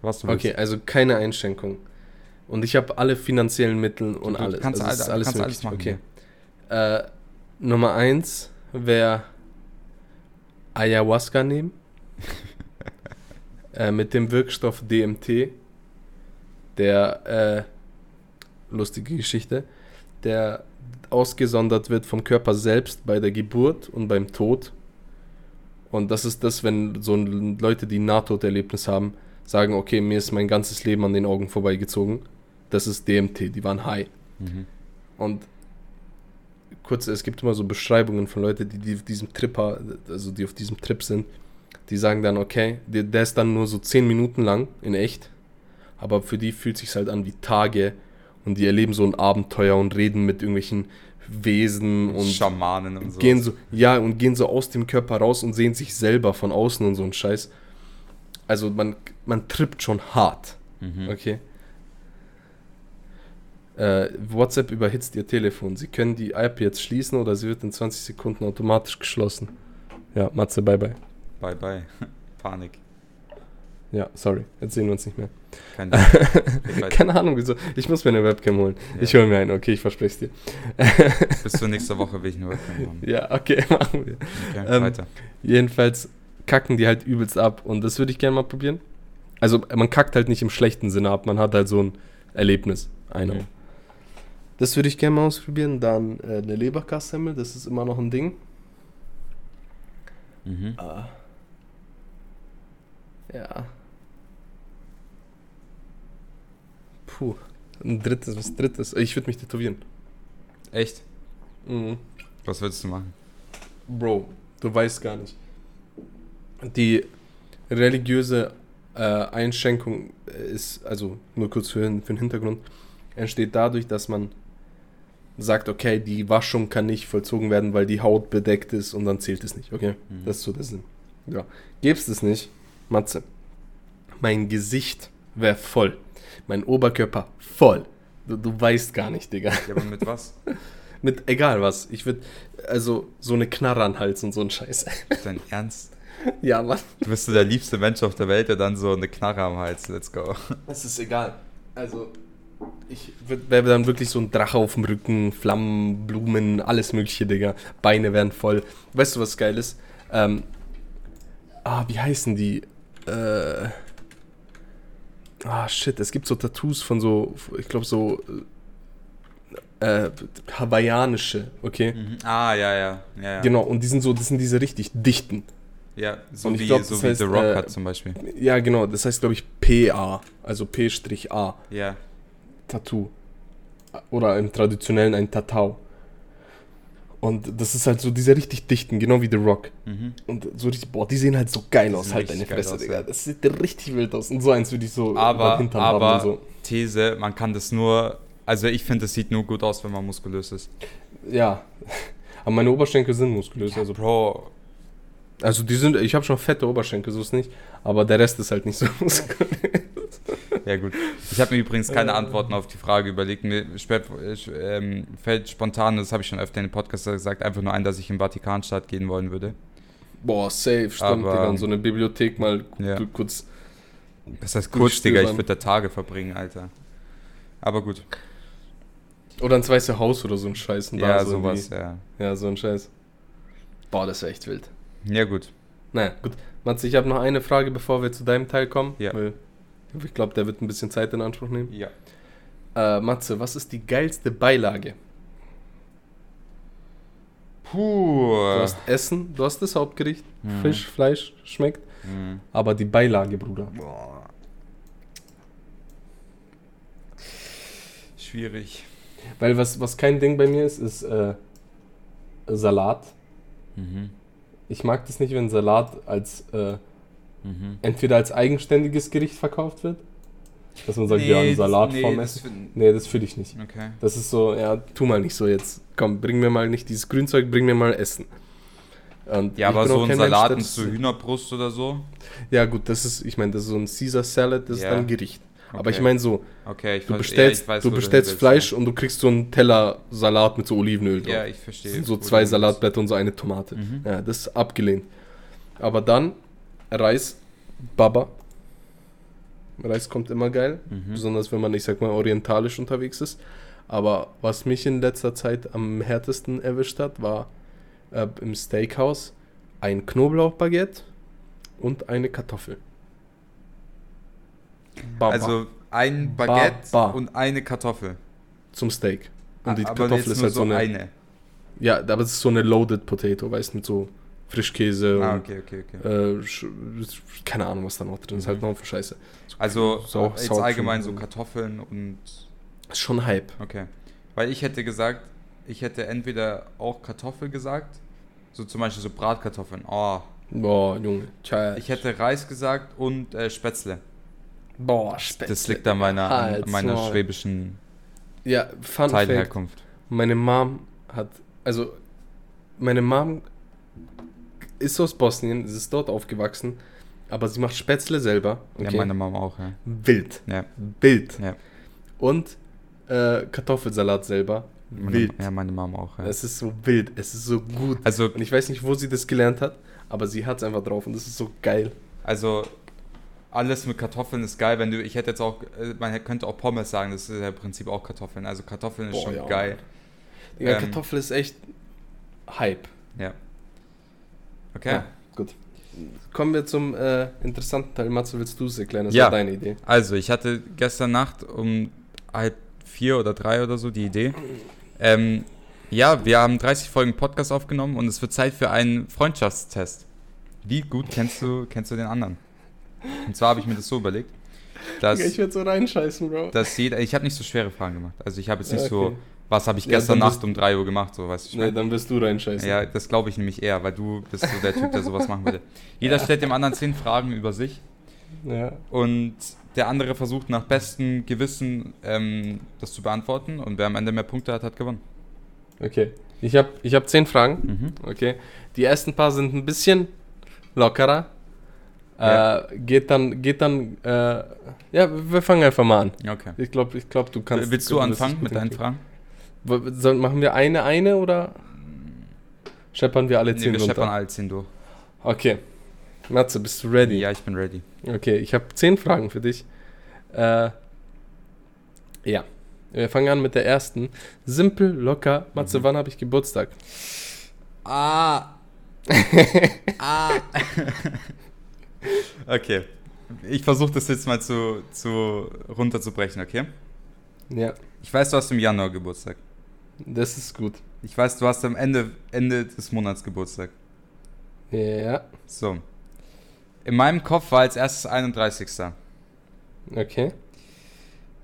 Was du willst. Okay, also keine Einschränkung. Und ich habe alle finanziellen Mittel und Du alles. kannst also es all- ist alles kannst alles machen, Okay. Äh, Nummer eins wäre Ayahuasca nehmen. äh, mit dem Wirkstoff DMT. Der, äh, lustige Geschichte, der ausgesondert wird vom Körper selbst bei der Geburt und beim Tod. Und das ist das, wenn so Leute, die ein Nahtoderlebnis haben, sagen, okay, mir ist mein ganzes Leben an den Augen vorbeigezogen. Das ist DMT, die waren high. Mhm. Und kurz, es gibt immer so Beschreibungen von Leuten, die, die auf diesem Trip, also die auf diesem Trip sind, die sagen dann, okay, der, ist dann nur so 10 Minuten lang in echt, aber für die fühlt sich halt an wie Tage und die erleben so ein Abenteuer und reden mit irgendwelchen Wesen und Schamanen und so. gehen so, ja, und gehen so aus dem Körper raus und sehen sich selber von außen und so ein Scheiß. Also man, man trippt schon hart. Mhm. Okay. Äh, WhatsApp überhitzt ihr Telefon. Sie können die App jetzt schließen oder sie wird in 20 Sekunden automatisch geschlossen. Ja, Matze, bye bye. Bye bye. Panik. Ja, sorry, jetzt sehen wir uns nicht mehr. Kein. Keine Ahnung, wieso. Ich muss mir eine Webcam holen. Ja. Ich hole mir eine, okay, ich verspreche dir. Bis zur nächsten Woche will ich nur Webcam haben. Ja, okay, machen wir. Okay, Ähm, weiter. Jedenfalls kacken die halt übelst ab und das würde ich gerne mal probieren. Also man kackt halt nicht im schlechten Sinne ab, man hat halt so ein Erlebnis. Einer. Mhm. Das würde ich gerne mal ausprobieren. Dann äh, eine Leberkassemmel, das ist immer noch ein Ding. Mhm. Ah. Ja. Puh. Ein drittes, was drittes. Ich würde mich tätowieren. Echt? Mhm. Was würdest du machen? Bro, du weißt gar nicht. Die religiöse äh, Einschränkung ist, also nur kurz für, für den Hintergrund, entsteht dadurch, dass man sagt, okay, die Waschung kann nicht vollzogen werden, weil die Haut bedeckt ist und dann zählt es nicht, okay? Mhm. Das ist so der Sinn. Ja. Gibst es nicht, Matze, mein Gesicht wäre voll. Mein Oberkörper voll. Du, du weißt gar nicht, Digga. Ja, aber mit was? Mit egal was. Ich würde, also so eine Knarre an Hals und so ein Scheiß. Dein Ernst? ja, Mann. Du bist so der liebste Mensch auf der Welt, der dann so eine Knarre am Hals. Let's go. Es ist egal. Also, ich wäre dann wirklich so ein Drache auf dem Rücken, Flammen, Blumen, alles mögliche, Digga. Beine wären voll. Weißt du, was geil ist? Ähm, ah, wie heißen die? Äh, ah, shit, es gibt so Tattoos von so, ich glaube so, äh, hawaiianische, okay? Mhm. Ah, ja, ja. ja, ja. Genau, und die sind so, das sind diese richtig dichten. Ja, so wie, glaub, so wie heißt, The Rock äh, hat zum Beispiel. Ja, genau, das heißt, glaube ich, PA, also P-A, Ja. Tattoo. Oder im Traditionellen ein Tatau. Und das ist halt so diese richtig dichten, genau wie The Rock. Mhm. Und so richtig, boah, die sehen halt so geil aus, halt deine Fresse, aus, Digga. Das sieht richtig wild aus. Und so eins würde ich so Aber, Hintern haben aber und so. These, man kann das nur. Also ich finde, es sieht nur gut aus, wenn man muskulös ist. Ja. Aber meine Oberschenkel sind muskulös. Ja, also, Bro, also die sind, ich habe schon fette Oberschenkel, so ist nicht. Aber der Rest ist halt nicht so muskulös. Ja gut. Ich habe mir übrigens keine Äh. Antworten auf die Frage überlegt. Mir ähm, fällt spontan, das habe ich schon öfter in den Podcast gesagt, einfach nur ein, dass ich in Vatikanstadt gehen wollen würde. Boah, safe, stimmt, Aber- Digga. So eine Bibliothek mal Ja. ku- kurz. Das heißt kurz, Digga, ich würde da Tage verbringen, Alter. Aber gut. Oder ins Weiße Haus oder so ein Scheiß. Und Ja, da so sowas, ja. Ja, so ein Scheiß. Boah, das wäre echt wild. Ja, gut. Naja, gut. Matze, ich habe noch eine Frage, bevor wir zu deinem Teil kommen. Ja. Weil ich glaube, der wird ein bisschen Zeit in Anspruch nehmen. Ja. Äh, Matze, was ist die geilste Beilage? Puh. Du hast Essen, du hast das Hauptgericht, Mhm. Fisch, Fleisch, schmeckt. Mhm. Aber die Beilage, Bruder. Boah. Schwierig. Weil was, was kein Ding bei mir ist, ist äh, Salat. Mhm. Ich mag das nicht, wenn Salat als äh, Mhm. entweder als eigenständiges Gericht verkauft wird. Dass man sagt, ja, eine Salatform das, essen. nee, Nee, das fühle ich nicht. okay. Das ist so, ja, tu mal nicht so jetzt. Komm, bring mir mal nicht dieses Grünzeug, bring mir mal Essen. Und Ja, aber so ein Mensch, Salat mit das- so Hühnerbrust oder so. Ja, gut, das ist, ich meine, das ist so ein Caesar Salad, das Ja. ist dann Gericht. Aber ich Okay. meine so, Okay, ich du ver- bestellst, ja, weiß, du bestellst Fleisch und du kriegst so einen Teller Salat mit so Olivenöl drauf. Ja, ich verstehe. Das sind so zwei Salatblätter und so eine Tomate. Mhm. Ja, das ist abgelehnt. Aber dann Reis, Baba. Reis kommt immer geil. Mhm. besonders wenn man, ich sag mal, orientalisch unterwegs ist. Aber was mich in letzter Zeit am härtesten erwischt hat, war äh, im Steakhouse ein Knoblauchbaguette und eine Kartoffel. Baba. Also ein Baguette Ba- ba. und eine Kartoffel. zum Steak. Und die Aber Kartoffel ist halt so eine, eine. Ja, aber es ist so eine loaded Potato, weißt du, mit so Frischkäse Ah, okay, okay, okay. äh, keine Ahnung, was da noch drin ist. Halt noch für Scheiße. Also Sau- jetzt Sour allgemein so Kartoffeln und Ist schon Hype. okay. Weil ich hätte gesagt, ich hätte entweder auch Kartoffel gesagt, so zum Beispiel so Bratkartoffeln. Oh, Boah, Junge. Tja, ich hätte Reis gesagt und äh, Spätzle. Boah, Spätzle. Das liegt an meiner, an meiner schwäbischen Ja, Fun Fact. Teilherkunft. Meine Mom hat, also meine Mom ist aus Bosnien, sie ist dort aufgewachsen, aber sie macht Spätzle selber. Ja, meine Mama auch, ja. Wild. Ja, Wild. ja. Und äh, Kartoffelsalat selber. Meine, Wild. ja, meine Mama auch, ja. Es ist so wild, es ist so gut. Also, Und ich weiß nicht, wo sie das gelernt hat, aber sie hat es einfach drauf und das ist so geil. also alles mit Kartoffeln ist geil, wenn du, ich hätte jetzt auch, äh, man könnte auch Pommes sagen, das ist ja im Prinzip auch Kartoffeln. Also Kartoffeln ist Boah, schon ja. geil. Ja, Ähm, Kartoffel ist echt Hype. Ja. Okay. Ja, gut. Kommen wir zum äh, interessanten Teil. Matze, willst du es erklären? Das Ja. war deine Idee. Also, ich hatte gestern Nacht um halb vier oder drei oder so die Idee. Ähm, ja, wir haben 30 Folgen Podcast aufgenommen und es wird Zeit für einen Freundschaftstest. Wie gut kennst du, kennst du den anderen? Und zwar habe ich mir das so überlegt, dass, ich werde so reinscheißen, Bro. dass jeder, ich habe nicht so schwere Fragen gemacht. Also ich habe jetzt nicht Ja, so, okay. Was habe ich Ja, gestern dann Nacht bist- um 3 Uhr gemacht, so weißt du. Nee, dann wirst du reinscheißen. Ja, das glaube ich nämlich eher, weil du bist so der Typ, der sowas machen würde. Jeder stellt dem anderen 10 Fragen über sich ja. und der andere versucht nach bestem Gewissen ähm, das zu beantworten und wer am Ende mehr Punkte hat, hat gewonnen. Okay. Ich habe ich hab zehn Fragen. Mhm. Okay. Die ersten paar sind ein bisschen lockerer. Ja. Äh, geht dann, geht dann, äh, ja, wir fangen einfach mal an. Okay. Ich glaube, ich glaub, du kannst. Willst du anfangen mit deinen. Fragen? Machen wir eine, eine oder scheppern wir alle Nee, zehn wir runter? scheppern alle 10 durch. Okay. Matze, bist du ready? Ja, ich bin ready. Okay, ich habe zehn Fragen für dich. Äh, ja. Wir fangen an mit der ersten. Simpel, locker. Matze, Mhm. wann habe ich Geburtstag? Ah. ah. okay. Ich versuche das jetzt mal zu, zu runterzubrechen, okay? Ja, Ich weiß, du hast im Januar Geburtstag. Das ist gut. Ich weiß, du hast am Ende, Ende des Monats Geburtstag. Ja, So. In meinem Kopf war als erstes 31. okay.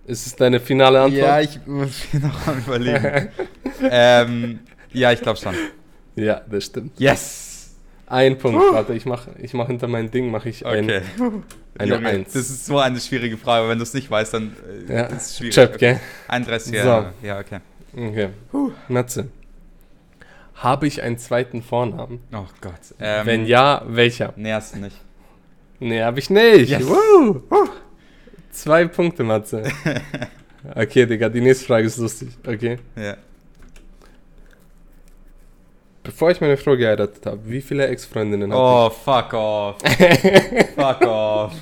Ist es deine finale Antwort? Ja, ich muss mir noch mal überlegen. ähm, ja, ich glaube schon. Ja, das stimmt. Yes! Ein Punkt. Warte, ich mache ich mach hinter mein Ding mache ich ein, Okay. eine Junge, Eins. Das ist so eine schwierige Frage. Wenn du es nicht weißt, dann äh, ja. ist es schwierig. Chap, gell? 31 So. Ja, okay. Okay. Matze. Habe ich einen zweiten Vornamen? Oh Gott. Ähm, Wenn ja, welcher? Nee, hast du nicht. Nee, habe ich nicht. Yes. Woo. Zwei Punkte, Matze. Okay, Digga, die nächste Frage ist lustig. Okay. Ja. Bevor ich meine Frau geheiratet habe, wie viele Ex-Freundinnen hatte Oh, fuck off. fuck off.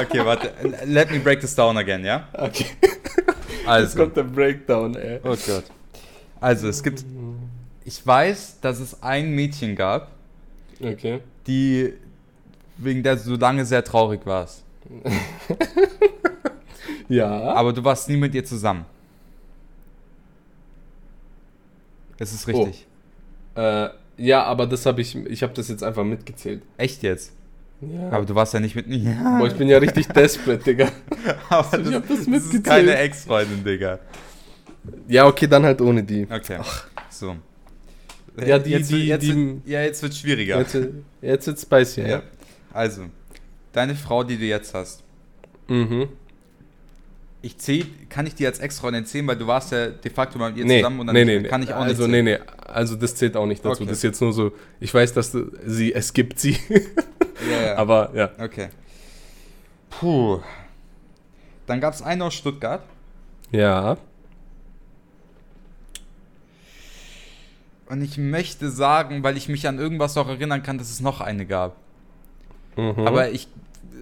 Okay, warte. Let me break this down again, ja? Okay. Jetzt Also. kommt der Breakdown, ey. Oh Gott. Also, es gibt. Ich weiß, dass es ein Mädchen gab, Okay. die wegen der du so lange sehr traurig warst. Ja. Aber du warst nie mit ihr zusammen. Es ist richtig. Äh, ja, aber das habe ich, ich habe das jetzt einfach mitgezählt. Echt jetzt? Ja. Aber du warst ja nicht mit. Ja. Boah, ich bin ja richtig desperate, Digga. Aber Ich das, hab das das ist mitgezählt. keine Ex-Freundin, Digga. Ja, okay, dann halt ohne die. Okay. So. Ja, die- jetzt, die- jetzt, die- ja, jetzt wird schwieriger. Jetzt, jetzt wird's spicy, ja. Ja. Also, deine Frau, die du jetzt hast. Mhm. Ich zähl, kann ich dir als Ex-Freundin zählen, weil du warst ja de facto mal mit ihr Nee, zusammen und dann nee, nee, nee. kann ich auch also, nicht nee, zählen. nee. Also, das zählt auch nicht dazu. Okay. Das ist jetzt nur so, ich weiß, dass du, sie, es gibt sie. Ja, ja. Aber, ja. okay. Puh. Dann gab es einen aus Stuttgart. Ja. Und ich möchte sagen, weil ich mich an irgendwas auch erinnern kann, dass es noch eine gab. Mhm. Aber ich,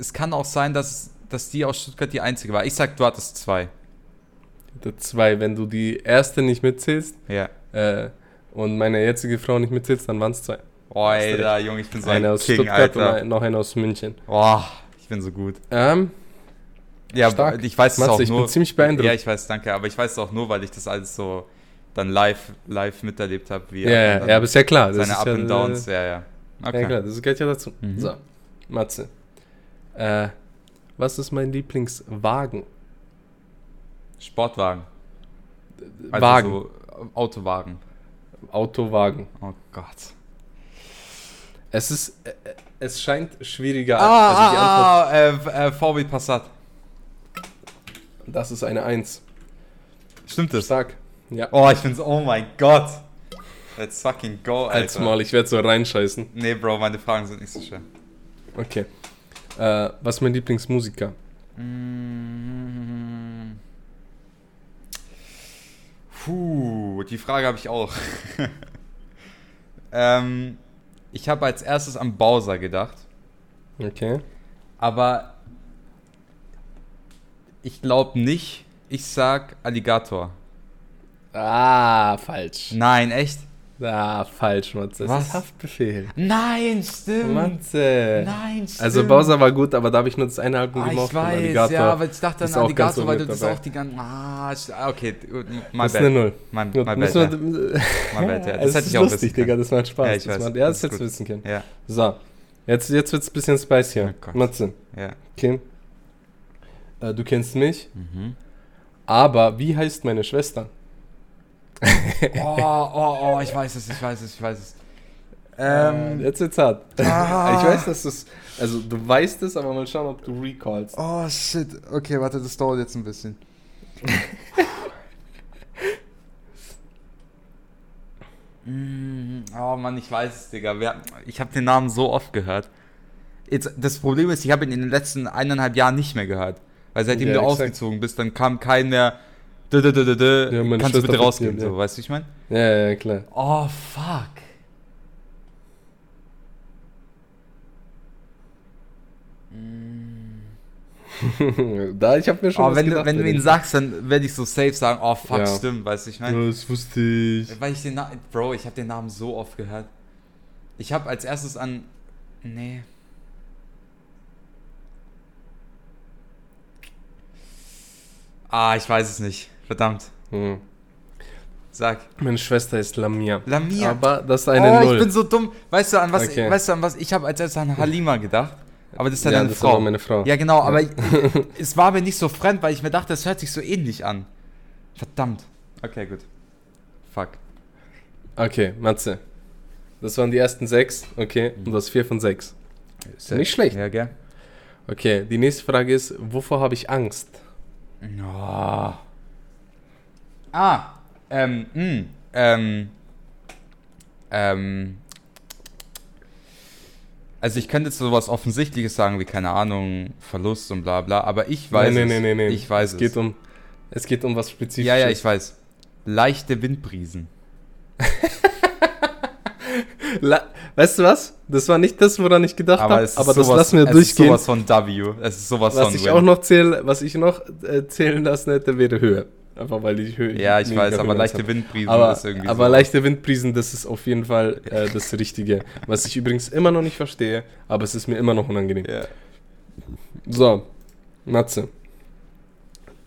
es kann auch sein, dass, dass die aus Stuttgart die einzige war. Ich sag, du hattest zwei. Zwei, wenn du die erste nicht mitzählst Ja. äh, und meine jetzige Frau nicht mitzählst, dann waren es zwei. Alter, Junge, ich bin so ein eine aus King, Stuttgart und Alter. ein, noch eine aus München. Oh, ich bin so gut. Ähm, Ja, Stark. ich weiß es Matze, auch ich nur. bin ziemlich beeindruckt. Ja, ich weiß, danke. Aber ich weiß es auch nur, weil ich das alles so dann live, live miterlebt habe, wie Ja, er ja, ja, aber ist ja klar. das seine ist Up ja, and Downs, ja, ja. Okay. Ja, klar, das gehört ja dazu. Mhm. So, Matze. Äh, was ist mein Lieblingswagen? Sportwagen. Also Wagen. So Autowagen. Autowagen. Oh Gott. Es ist, äh, äh, es scheint schwieriger. also die Ah, ah, ah, äh, äh, VW Passat. Das ist eine Eins. Stimmt das? Sag. Ja. Oh, ich find's, oh mein Gott. Let's fucking go, Alter. Als mal, ich werde so reinscheißen. Nee, Bro, meine Fragen sind nicht so schön. Okay. Äh, was ist mein Lieblingsmusiker? Mm. Puh, die Frage habe ich auch. ähm, ich habe als erstes an Bowser gedacht, Okay. aber ich glaube nicht. Ich sag Alligator. Ah, falsch. Nein, echt? Ah, falsch, Matze. Das Was? ist Haftbefehl. Nein, stimmt. Matze. Nein, stimmt. Also Bowser war gut, aber da habe ich nur das eine Album Ah, gemocht. ich weiß, Alligator ja, aber ich dachte an Alligator, weil du das auch die ganzen. Ah, ah, okay, my Das ist eine Null. My, my bad, ja. wir, My bad, ja. Das hätte ich auch lustig, wissen können. Digga, das macht Spaß. Ja, ich das weiß, macht, ja, das das hättest du wissen können. Ja, So, jetzt, jetzt wird es ein bisschen spicier. Oh. Matze, ja. okay. Äh, du kennst mich, Mhm. aber wie heißt meine Schwester? Oh, oh, oh, ich weiß es, ich weiß es, ich weiß es. Ähm, Ähm, jetzt wird's hart. Ah. Ich weiß, dass du es, also du weißt es, aber mal schauen, ob du recallst. oh shit. Okay, warte, das dauert jetzt ein bisschen. Mm, oh Mann, ich weiß es, Digga. Ich habe den Namen so oft gehört. Jetzt, das Problem ist, ich habe ihn in den letzten eineinhalb Jahren nicht mehr gehört. Weil seitdem Ja, du exakt. ausgezogen bist, dann kam kein mehr. Dö, dö, dö, dö. Ja, Kannst du Schwester bitte rausgehen, so, ja. weißt du, ich meine? Ja, ja, klar. Oh, fuck. da, ich habe mir schon Aber wenn, du, gedacht, wenn du ihn sagst, dann werde ich so safe sagen, oh fuck, Ja. stimmt, weißt du, ich meine. Ja, das wusste ich. Weil ich den Namen, Bro, ich habe den Namen so oft gehört. Ich habe als erstes an, nee. Ah, ich weiß es nicht. Verdammt. Hm. Sag. Meine Schwester ist Lamia. Lamia. Aber das ist eine oh, Null. ich bin so dumm. Weißt du an was? Okay. Weißt du an was? Ich habe als erstes an Halima gedacht. Aber das ist ja, ja, deine das Frau. aber meine Frau. Ja, genau, aber es war mir nicht so fremd, weil ich mir dachte, es hört sich so ähnlich an. Verdammt. Okay, gut. Fuck. Okay, Matze. Das waren die ersten sechs. Okay, und du hast vier von sechs. Ist Nicht schlecht. Ja, gell? Okay, die nächste Frage ist, wovor habe ich Angst? Oh. Ah, ähm, mh, ähm, ähm, also ich könnte jetzt sowas Offensichtliches sagen wie, keine Ahnung, Verlust und bla bla, aber ich weiß nee, es. nee, nee, nee. Ich weiß es. es. Geht um, es geht um was Spezifisches. ja, ja, ich weiß. Leichte Windbrisen. Weißt du was? Das war nicht das, woran ich gedacht Aber, habe, es ist aber das sowas, lassen wir es durchgehen. ist sowas von W. Es ist sowas was von ich Win. auch noch zähle, was ich noch äh, zählen lassen hätte, wäre Höhe. Einfach weil die Höhe. Ja, ich weiß, aber leichte habe. Windbrisen Aber, ist irgendwie aber so. leichte Windbrisen, das ist auf jeden Fall äh, das Richtige. Was ich übrigens immer noch nicht verstehe, aber es ist mir immer noch unangenehm. Ja. So, Matze.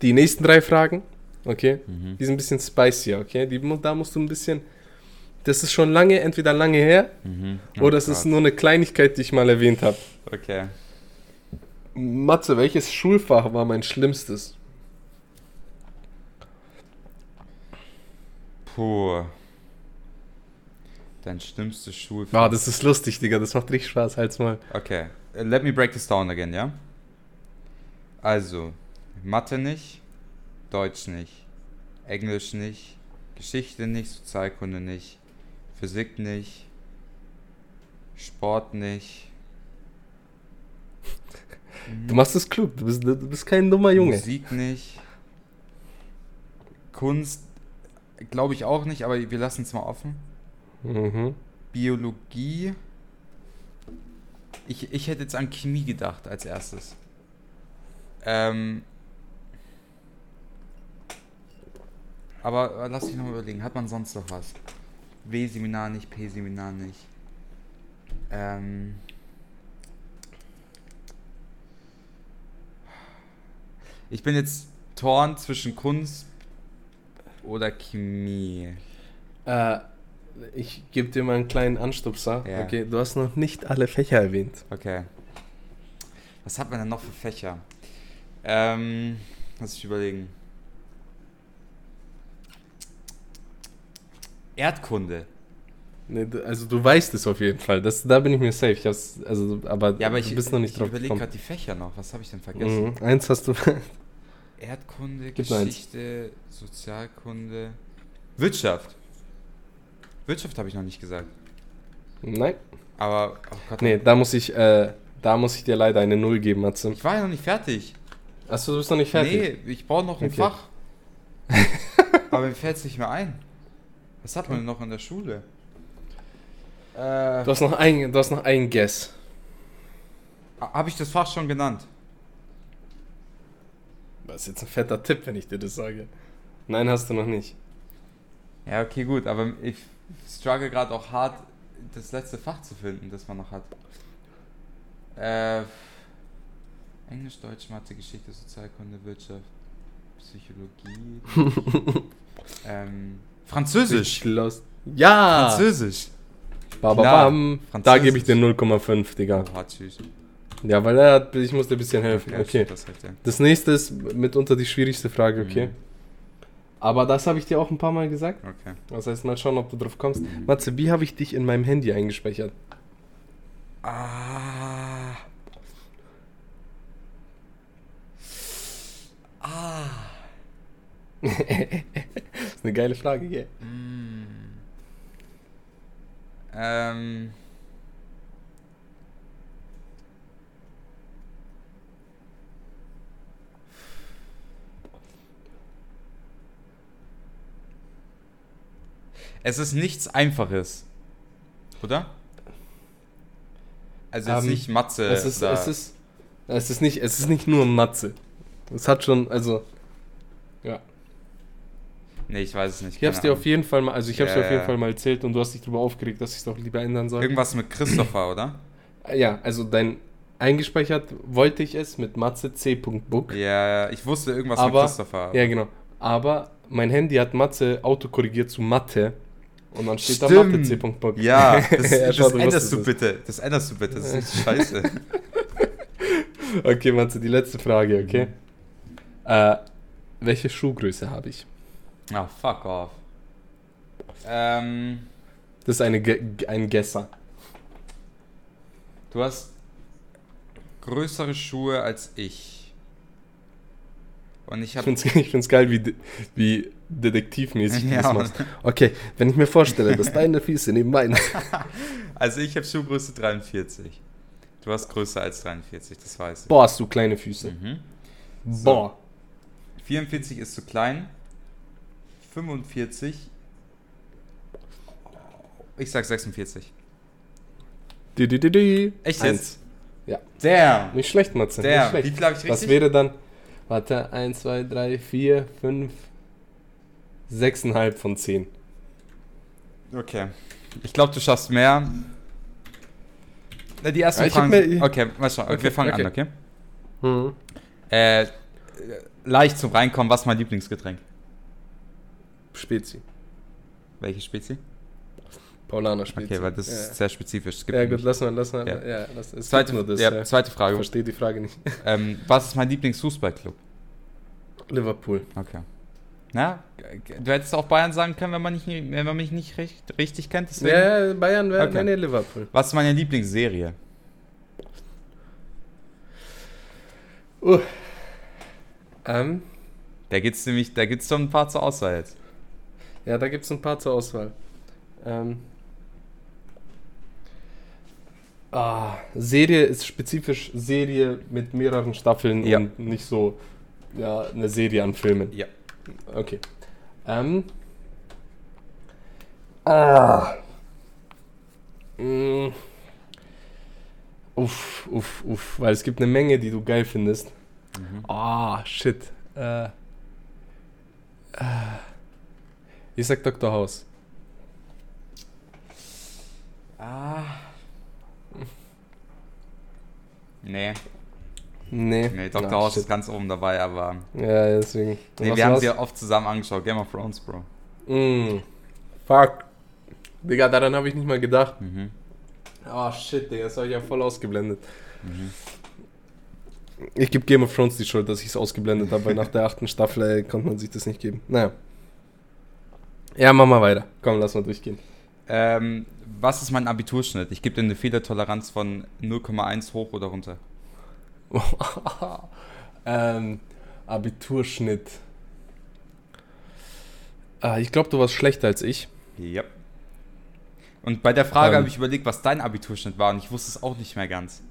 Die nächsten drei Fragen, okay, Mhm. die sind ein bisschen spicier, okay? Die, da musst du ein bisschen. Das ist schon lange, entweder lange her Mhm. Oh oder es ist nur eine Kleinigkeit, die ich mal erwähnt habe. Okay. Matze, welches Schulfach war mein schlimmstes? Puh. Dein schlimmstes Schulfach. Ah, das ist lustig, Digga, das macht richtig Spaß, halt's mal. Okay, uh, let me break this down again, ja? Also, Mathe nicht, Deutsch nicht, Englisch nicht, Geschichte nicht, Sozialkunde nicht, Physik nicht, Sport nicht. Du machst es klug, du bist, du bist kein dummer Junge. Musik nicht. Kunst glaube ich auch nicht, aber wir lassen es mal offen. Mhm. Biologie. Ich, ich hätte jetzt an Chemie gedacht als erstes. Ähm, aber äh, lass mich noch mal überlegen, hat man sonst noch was? W-Seminar nicht, P-Seminar nicht. Ähm, ich bin jetzt torn zwischen Kunst oder Chemie? Äh, ich gebe dir mal einen kleinen Anstupser. Ja. Okay, du hast noch nicht alle Fächer erwähnt. Okay. Was hat man denn noch für Fächer? Ähm, lass ich überlegen. Erdkunde. Nee, also du weißt es auf jeden Fall. Das, da bin ich mir safe. Ich also, aber, Ja, aber ich, du bist noch nicht ich drauf überlege gekommen. gerade die Fächer noch. Was habe ich denn vergessen? Mhm. Eins hast du. Erdkunde, Gib. Geschichte, Sozialkunde, Wirtschaft. Wirtschaft habe ich noch nicht gesagt. Nein. Aber, oh Gott, Nee, da muss ich, äh, da muss ich dir leider eine Null geben, Matze. ich war ja noch nicht fertig. Achso, du bist noch nicht fertig. Nee, ich brauche noch ein Okay. Fach. Aber mir fällt es nicht mehr ein. Was hat man denn noch in der Schule? Äh, Du hast noch ein, du hast noch ein Guess. habe ich das Fach schon genannt? Das ist jetzt ein fetter Tipp, wenn ich dir das sage. Nein, hast du noch nicht. Ja, okay, gut, aber ich struggle gerade auch hart, das letzte Fach zu finden, das man noch hat. Äh, Englisch, Deutsch, Mathe, Geschichte, Sozialkunde, Wirtschaft, Psychologie. ähm, Französisch. Los. Ja! Französisch. Ba, ba, bam. Da Französisch. gebe ich dir 0,5, Digga. Oh, tschüss. Ja, weil er hat, ich muss dir ein bisschen helfen. Okay. stimmt, das recht, ja. Das nächste ist mitunter die schwierigste Frage, okay? Mhm. Aber das habe ich dir auch ein paar Mal gesagt. Okay. Das heißt, mal schauen, ob du drauf kommst. Matze, wie habe ich dich in meinem Handy eingespeichert? Ah. Ah. das ist eine geile Frage, gell? Mm. Ähm. Es ist nichts Einfaches. Oder? Also jetzt Ähm, nicht Mathe. es, ist, es, ist, es, ist nicht, es ist nicht nur Matze. Es hat schon, also, ja. Nee, ich weiß es nicht. Ich habe es keine dir auf jeden Fall mal, also ich habe es dir auf jeden. Fall mal erzählt und du hast dich darüber aufgeregt, dass ich es doch lieber ändern soll. Irgendwas mit Christopher, oder? Ja, also dein eingespeichert wollte ich es mit Matze c.book. Ja, ich wusste irgendwas Aber- mit Christopher. Ja, genau. Aber mein Handy hat Matze autokorrigiert zu Mathe. Und dann steht da Stimmt. Mathe c.book. Ja, das, Ja, das änderst du bitte. Das änderst du bitte. Das ist scheiße. Okay, Matze, die letzte Frage, okay? Äh, welche Schuhgröße habe ich? Ah, fuck off. Ähm, Das ist eine, ein Gesser. du hast größere Schuhe als ich. Und ich Ich habe. finde es ich find's geil, wie, wie detektivmäßig Ja, das machst. Okay, wenn ich mir vorstelle, dass deine Füße neben meinen... Also ich habe Schuhgröße 43. Du hast größer als 43, das weiß ich. Boah, hast du kleine Füße. Mhm. Boah. 44 ist zu klein. 45. Ich sag 46. Di, di, di, di. Echt jetzt? Damn. Nicht schlecht, Matze. Nicht Damn. schlecht. Wie viel habe ich richtig? Das wäre dann, warte, 1, 2, 3, 4, 5, 6,5 von 10. Okay. Ich glaube, du schaffst mehr. Na, Die ersten Ja, ich hab Fragen. mir- okay, mal schauen. Okay, wir fangen okay. an, okay? Mhm. Äh, leicht zum Reinkommen, was ist mein Lieblingsgetränk? Spezi. Welche Spezi? Paulaner Spezi. Okay, weil das ja. ist sehr spezifisch. Ja, gut, lass mal, lass mal. Ja. Ja, lass, es zweite, nur das. ja, ja. zweite Ich Frage. verstehe die Frage nicht. Ähm, was ist mein Lieblingsfußballclub? Liverpool. Okay. Na, du hättest auch Bayern sagen können, wenn man, nicht, wenn man mich nicht recht, richtig kennt. Deswegen. Ja, Bayern wäre, Okay. nee, Liverpool. Was ist meine Lieblingsserie? Uh. Ähm, Da gibt's nämlich, da gibt's doch ein paar zur Auswahl jetzt. ja, da gibt es ein paar zur Auswahl. Ähm, ah, Serie ist spezifisch Serie mit mehreren Staffeln Ja. und nicht so ja, eine Serie an Filmen. Ja. Okay. Ähm. Ah. Mm. Uff, uff, uff. Weil es gibt eine Menge, die du geil findest. Mhm. Ah, shit. Äh. Äh. Ich sag Dr. House. Ah. Nee. Nee. Nee, Dr. House ist ganz oben dabei, aber. Ja, deswegen. Und Nee, wir haben sie ja oft zusammen angeschaut. Game of Thrones, Bro. Mm. Fuck. Digga, daran habe ich nicht mal gedacht. Mhm. Oh shit, Digga, das habe ich ja voll ausgeblendet. Mhm. Ich gebe Game of Thrones die Schuld, dass ich es ausgeblendet habe, weil nach der achten Staffel ey, konnte man sich das nicht geben. Naja. Ja, mach mal weiter. Komm, lass mal durchgehen. Ähm, was ist mein Abiturschnitt? Ich gebe dir eine Fehlertoleranz von 0,1 hoch oder runter. ähm, Abiturschnitt. Ah, ich glaube, du warst schlechter als ich. Ja. Und bei der Frage Ähm. habe ich überlegt, was dein Abiturschnitt war und ich wusste es auch nicht mehr ganz.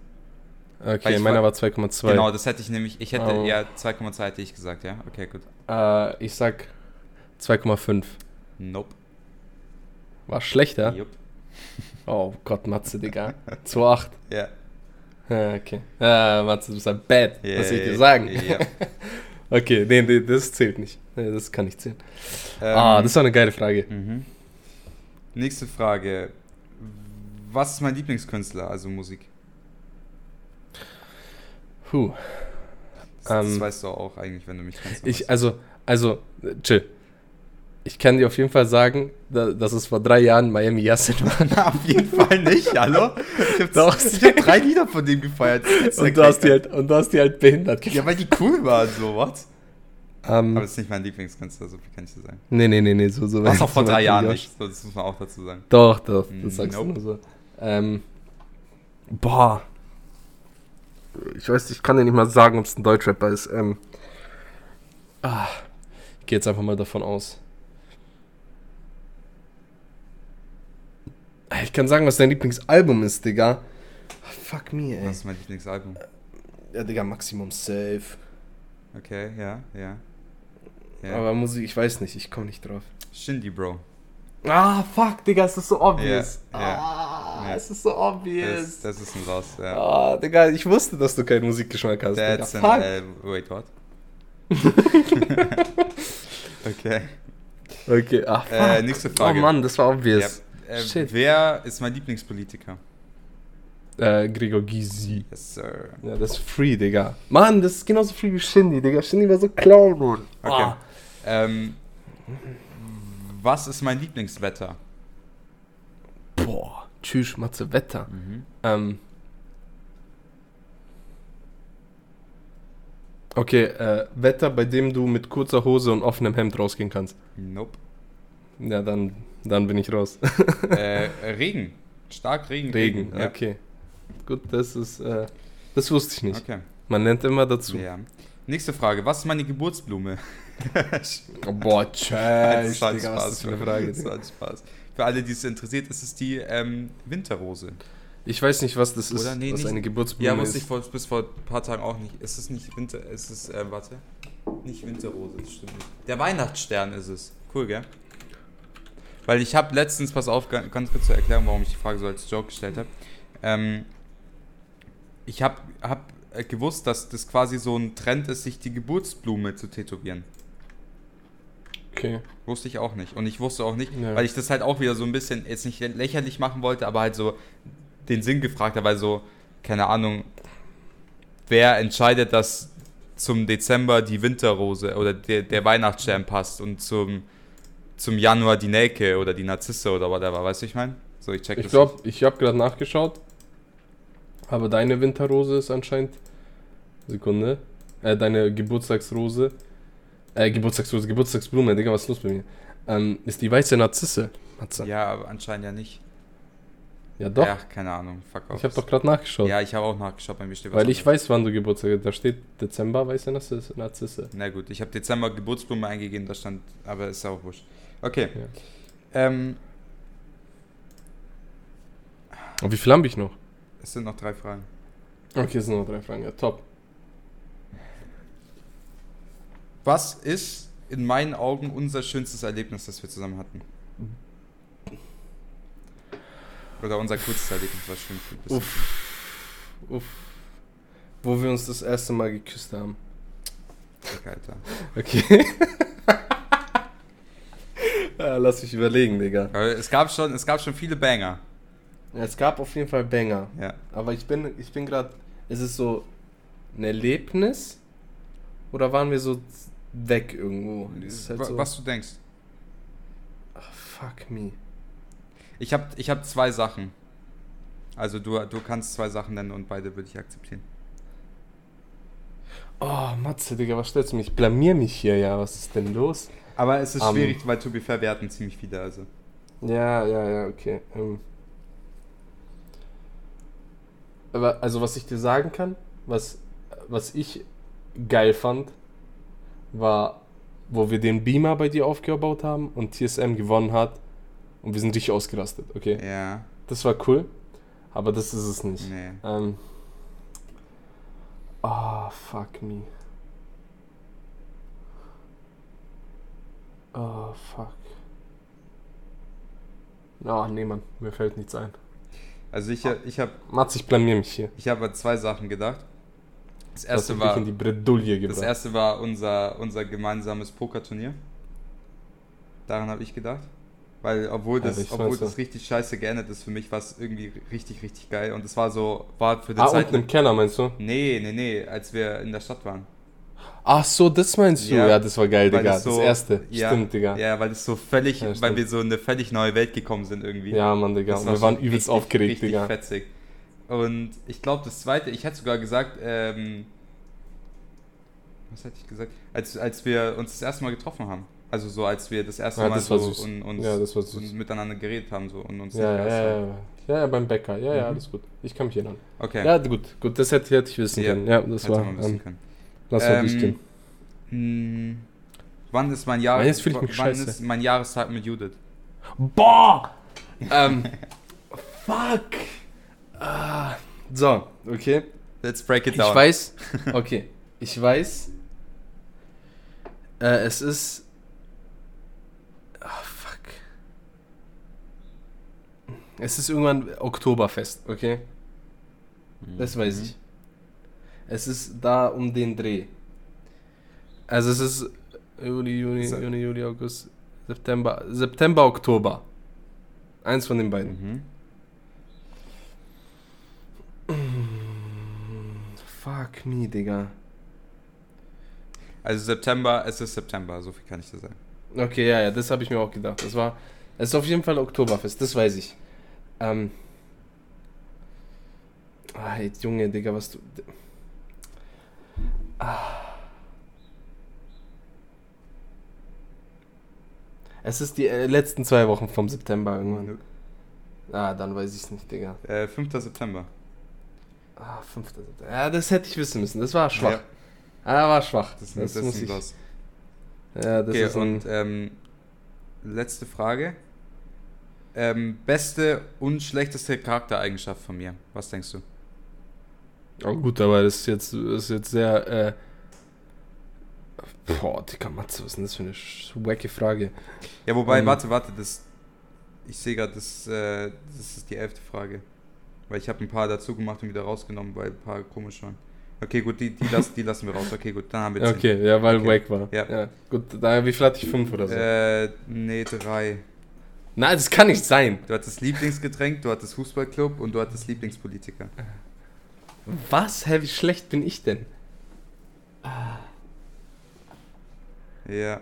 Okay, meiner war- war 2,2. Genau, das hätte ich nämlich, ich hätte Oh. eher 2,2 hätte ich gesagt, ja? Okay, gut. Äh, ich sag 2,5. Nope. War schlechter? Jupp. Oh Gott, Matze, Digga. 2,8. Ja. Ja, okay. Ja, Matze, du bist ein Bad. Ja, was soll ich dir sagen? ja. okay, nee, nee, das zählt nicht. Das kann nicht zählen. Ähm, ah, das war eine geile Frage. mhm. Nächste Frage. Was ist mein Lieblingskünstler, also Musik? Puh. Das, das Ähm, weißt du auch eigentlich, wenn du mich kennst. Ich, also, also, äh, chill. Ich kann dir auf jeden Fall sagen, da, dass es vor drei Jahren Miami Yassin war. Auf jeden Fall nicht, hallo? Ich habe Doch. hab drei Lieder von dem gefeiert. Und du, hast die halt, und du hast die halt behindert Ja, weil die cool waren, so, what? Ähm, Aber das ist nicht mein Lieblingskünstler, so viel kann ich dir sagen. nee, nee, nee, nee, so, so Was auch vor drei Jahren nicht, so, das muss man auch dazu sagen. Doch, doch, Mm, das sagst nope. du nur so. Ähm, boah. Ich weiß, ich kann dir nicht mal sagen, ob es ein Deutschrapper ist. Ähm, ah, ich gehe jetzt einfach mal davon aus. Ich kann sagen, was dein Lieblingsalbum ist, Digga. Ah, Fuck me, ey. Was ist mein Lieblingsalbum? Ja, Digga, Maximum Safe. Okay, ja, ja. ja. Aber Musik, ich weiß nicht, ich komme nicht drauf. Shindy, Bro. Ah, fuck, Digga, es ist so obvious. Ja, ja, ah, ja. es ist so obvious. Das, das ist ein Loss, ja. Ah, Digga, ich wusste, dass du keinen Musikgeschmack hast. That's Digga. an, äh, wait, what? okay. Okay, ach, fuck. Äh, nächste Frage. Oh Mann, das war obvious. Ja, äh, Shit. wer ist mein Lieblingspolitiker? Äh, Gregor Gysi. Yes, sir. Ja, das ist free, Digga. Mann, das ist genauso free wie Shindy, Digga. Shindy war so klar, Mann. Okay. Ah. Ähm, was ist mein Lieblingswetter? Boah, tschüss, Matze, Wetter. Mhm. Ähm. Okay, äh, Wetter, bei dem du mit kurzer Hose und offenem Hemd rausgehen kannst. Nope. Ja, dann, dann bin ich raus. äh, Regen. Stark Regen. Regen, ja. okay. Gut, das ist, äh, das wusste ich nicht. Okay. Man lernt immer dazu. Ja. Nächste Frage. Was ist meine Geburtsblume? Oh, boah, Das tschüss, ist halt Digga, was ist das für eine. Frage? Das halt Spaß. Für alle, die es interessiert, ist es die ähm, Winterrose. Ich weiß nicht, was das ist, Oder? Nee, was nicht- eine Geburtsblume Ja, wusste ist. ich vor, bis vor ein paar Tagen auch nicht. Ist es nicht Winter... Ist es, äh, warte. Nicht Winterrose, das stimmt nicht. Der Weihnachtsstern ist es. Cool, gell? Weil ich habe letztens, pass auf, ga- ganz kurz zur Erklärung, warum ich die Frage so als Joke gestellt habe. Ähm, ich habe hab gewusst, dass das quasi so ein Trend ist, sich die Geburtsblume zu tätowieren. Okay. Wusste ich auch nicht. Und ich wusste auch nicht, Ja. weil ich das halt auch wieder so ein bisschen jetzt nicht lächerlich machen wollte, aber halt so den Sinn gefragt habe, weil so, keine Ahnung, wer entscheidet, dass zum Dezember die Winterrose oder der, der Weihnachtsstern passt und zum, zum Januar die Nelke oder die Narzisse oder whatever, weißt du, ich meine? So, ich check Ich das glaube, ich habe gerade nachgeschaut. Aber deine Winterrose ist anscheinend. Sekunde. Äh, deine Geburtstagsrose. Äh, Geburtstagsrose, Geburtstagsblume, Digga, was ist los bei mir? Ähm, ist die weiße Narzisse. Matze. Ja, aber anscheinend ja nicht. Ja, doch. Ja, keine Ahnung, fuck off. ich habe doch gerade nachgeschaut. Ja, ich habe auch nachgeschaut, bei mir steht was weil ich anderes. weiß, wann du Geburtstag hast. Da steht Dezember weiße Narzisse. Narzisse. Na gut, ich habe Dezember Geburtsblume eingegeben, da stand, aber ist auch wurscht. Okay. Ja. Ähm, Und wie viel habe ich noch? es sind noch drei Fragen. Okay, es sind noch drei Fragen. Ja, top. Was ist in meinen Augen unser schönstes Erlebnis, das wir zusammen hatten? Oder unser kurzes Erlebnis, was schön ist. Uff. Uff. Wo wir uns das erste Mal geküsst haben. Okay, Alter. Okay. ja, lass mich überlegen, Digga. Es gab schon, es gab schon viele Banger. Ja, es gab auf jeden Fall Banger. Ja. Aber ich bin, ich bin gerade, es ist so, ein Erlebnis oder waren wir so weg irgendwo? Halt so, Was du denkst. Ach, fuck me. Ich habe ich hab zwei Sachen. Also du, du kannst zwei Sachen nennen und beide würde ich akzeptieren. Oh, Matze, Digga, was stellst du mich? Ich blamier mich hier, ja. Was ist denn los? Aber es ist Am- schwierig, weil to be fair, wir hatten ziemlich viele. Also. Ja, ja, ja, okay. Ähm. Aber, also, was ich dir sagen kann, was, was ich geil fand, war, wo wir den Beamer bei dir aufgebaut haben und TSM gewonnen hat und wir sind richtig ausgerastet, okay? Ja, Das war cool, aber das ist es nicht. nee. Ähm. Oh, fuck me. Oh, fuck. Oh, nee, Mann, mir fällt nichts ein. Also ich, ich habe Mats, ich blamier mich hier. ich hab an zwei Sachen gedacht. Das erste mich war, in die Bredouille das gebracht. erste war unser, unser gemeinsames Pokerturnier. Daran habe ich gedacht. Weil obwohl das, ich obwohl das richtig scheiße geendet ist, für mich war es irgendwie richtig, richtig geil. Und es war so, war für den ah, unten Zeitpunkt. im Keller meinst du? Nee, nee, nee, als wir in der Stadt waren. Ach so, das meinst du? Ja, Ja, das war geil, Weil Digga. Das, so- erste. Ja, Stimmt, Digga. Ja, Ja, weil es so völlig, Ja, weil wir so in eine völlig neue Welt gekommen sind irgendwie. Mann, Digga. Das Und wir waren übelst richtig, aufgeregt, richtig Digga. fetzig. Und ich glaube, das zweite, ich hätte sogar gesagt, ähm, was hätte ich gesagt? Als, als wir uns das erste Mal getroffen haben. Also so, als wir das erste Ja, Mal das so und, uns, Ja, das und miteinander geredet haben so und uns Ja, ja, ja, ja. Ja, ja, beim Bäcker. Ja, ja, Mhm. alles gut. Ich kann mich erinnern. Okay. Ja, gut, gut. Das hätte, hätte ich wissen Ja, können. Ja, das hätte war. man wissen Ähm, können. Lass mal Ähm, durchgehen. Hm, wann ist mein Jahr? Jetzt fühl ich mich wann scheiße. ist mein Jahrestag mit Judith? Boah! ähm, fuck! Ah, so, okay. Let's break it Ich down. weiß, okay, ich weiß, äh, es ist, ah, fuck. Es ist irgendwann Oktoberfest, okay? Das Mhm. weiß ich. Es ist da um den Dreh. Also es ist Juli, Juni, Se- Juni, Juli, August, September, September, Oktober. Eins von den beiden. Mhm. Fuck me, Digga. Also September, es ist September, so viel kann ich dir sagen. Okay, ja, ja, das habe ich mir auch gedacht. Das war, es ist auf jeden Fall Oktoberfest, das weiß ich. Ähm. Ah, Junge, Digga, was du. Es ist die äh, letzten zwei Wochen vom September irgendwann. Ah, dann weiß ich es nicht, Digga. Äh, 5. September. Ah, 5. September. Ja, das hätte ich wissen müssen. Das war schwach. Ja, Ah, war schwach. das, Das, das, muss ist ich. los. Ja, das Okay, ist und ähm, letzte Frage. Ähm, beste und schlechteste Charaktereigenschaft von mir. Was denkst du? Oh gut, aber das ist jetzt, das ist jetzt sehr. Äh, boah, Digga, Matze, was ist denn das für eine wacke Frage? Ja, wobei, Ähm. warte, warte, das. Ich sehe gerade, das, äh, das ist die elfte Frage. Weil ich habe ein paar dazu gemacht und wieder rausgenommen, weil ein paar komisch waren. Okay, gut, die, die, lass, die lassen wir raus. Okay, gut, dann haben wir zehn. Okay, ja, weil Okay. wack war. Ja. Gut, da, wie viel hatte ich? Fünf oder so? Äh, nee, drei. Nein, das kann nicht sein. Du hattest Lieblingsgetränk, du hattest Fußballclub und du hattest Lieblingspolitiker. Was? Hä, wie schlecht bin ich denn? Ja.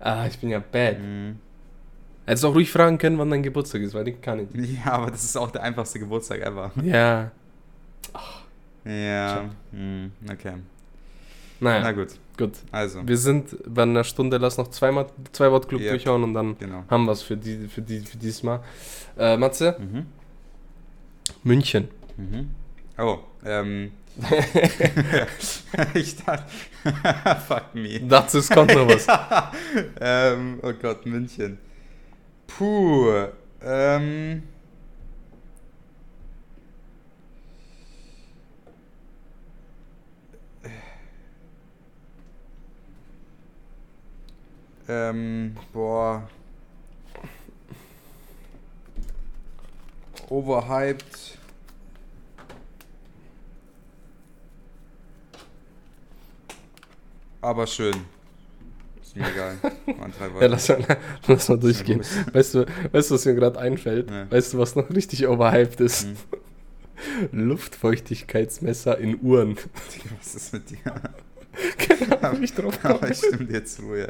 Ah, ich bin ja bad. Mhm. Hättest auch ruhig fragen können, wann dein Geburtstag ist, weil den kann ich. Ja, aber das ist auch der einfachste Geburtstag ever. Ja. Ja. Mhm. Okay. Naja, Na gut. gut. Also, Wir sind bei einer Stunde, lass noch zweimal zwei Wort Club Ja. durchhauen und dann genau. haben wir es für, die, für, die, für dieses Mal. Äh, Matze, Mhm. München. Mhm. Oh, ähm. ich dachte. Fuck me. Dazu es kommt noch was. ähm, oh Gott, München. Puh. Ähm. Ähm, boah. Overhyped. Aber schön. Ist mir egal. Ja, lass mal, lass mal durchgehen. Weißt du, weißt du, was mir gerade einfällt? Ja. Weißt du, was noch richtig overhyped ist? Hm. Luftfeuchtigkeitsmesser in Uhren. Was ist mit dir? Keine Ahnung, wie ich drauf. Aber ich stimme dir zu, ja.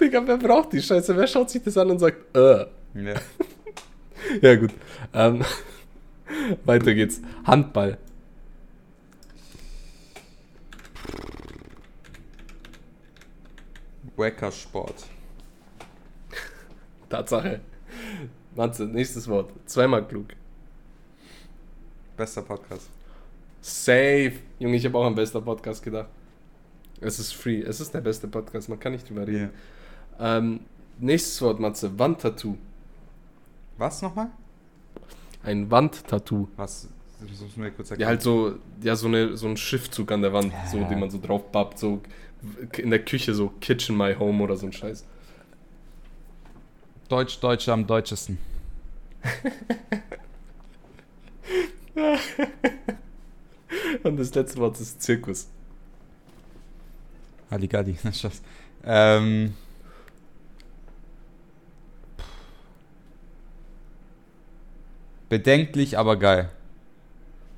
Digga, wer braucht die Scheiße? Wer schaut sich das an und sagt, äh. ja. Ja, gut. Ähm, weiter geht's. Handball. Wackersport. Tatsache. Matze, nächstes Wort. Zweimal klug. Bester Podcast. Safe. Junge, ich habe auch an bester Podcast gedacht. Es ist free. Es ist der beste Podcast. Man kann nicht drüber reden. Ähm, nächstes Wort, Matze. Wandtattoo. Was nochmal? Ein Wandtattoo. Was? Das mir kurz Ja, halt so, ja, so, eine, so ein Schriftzug an der Wand, so, Ja. den man so drauf pappt, so in der Küche, so Kitchen My Home oder so ein Scheiß. Deutsch, Deutsche am deutschesten. Und das letzte Wort ist Zirkus. Halligalli, na Spaß. Ähm. Bedenklich, aber geil.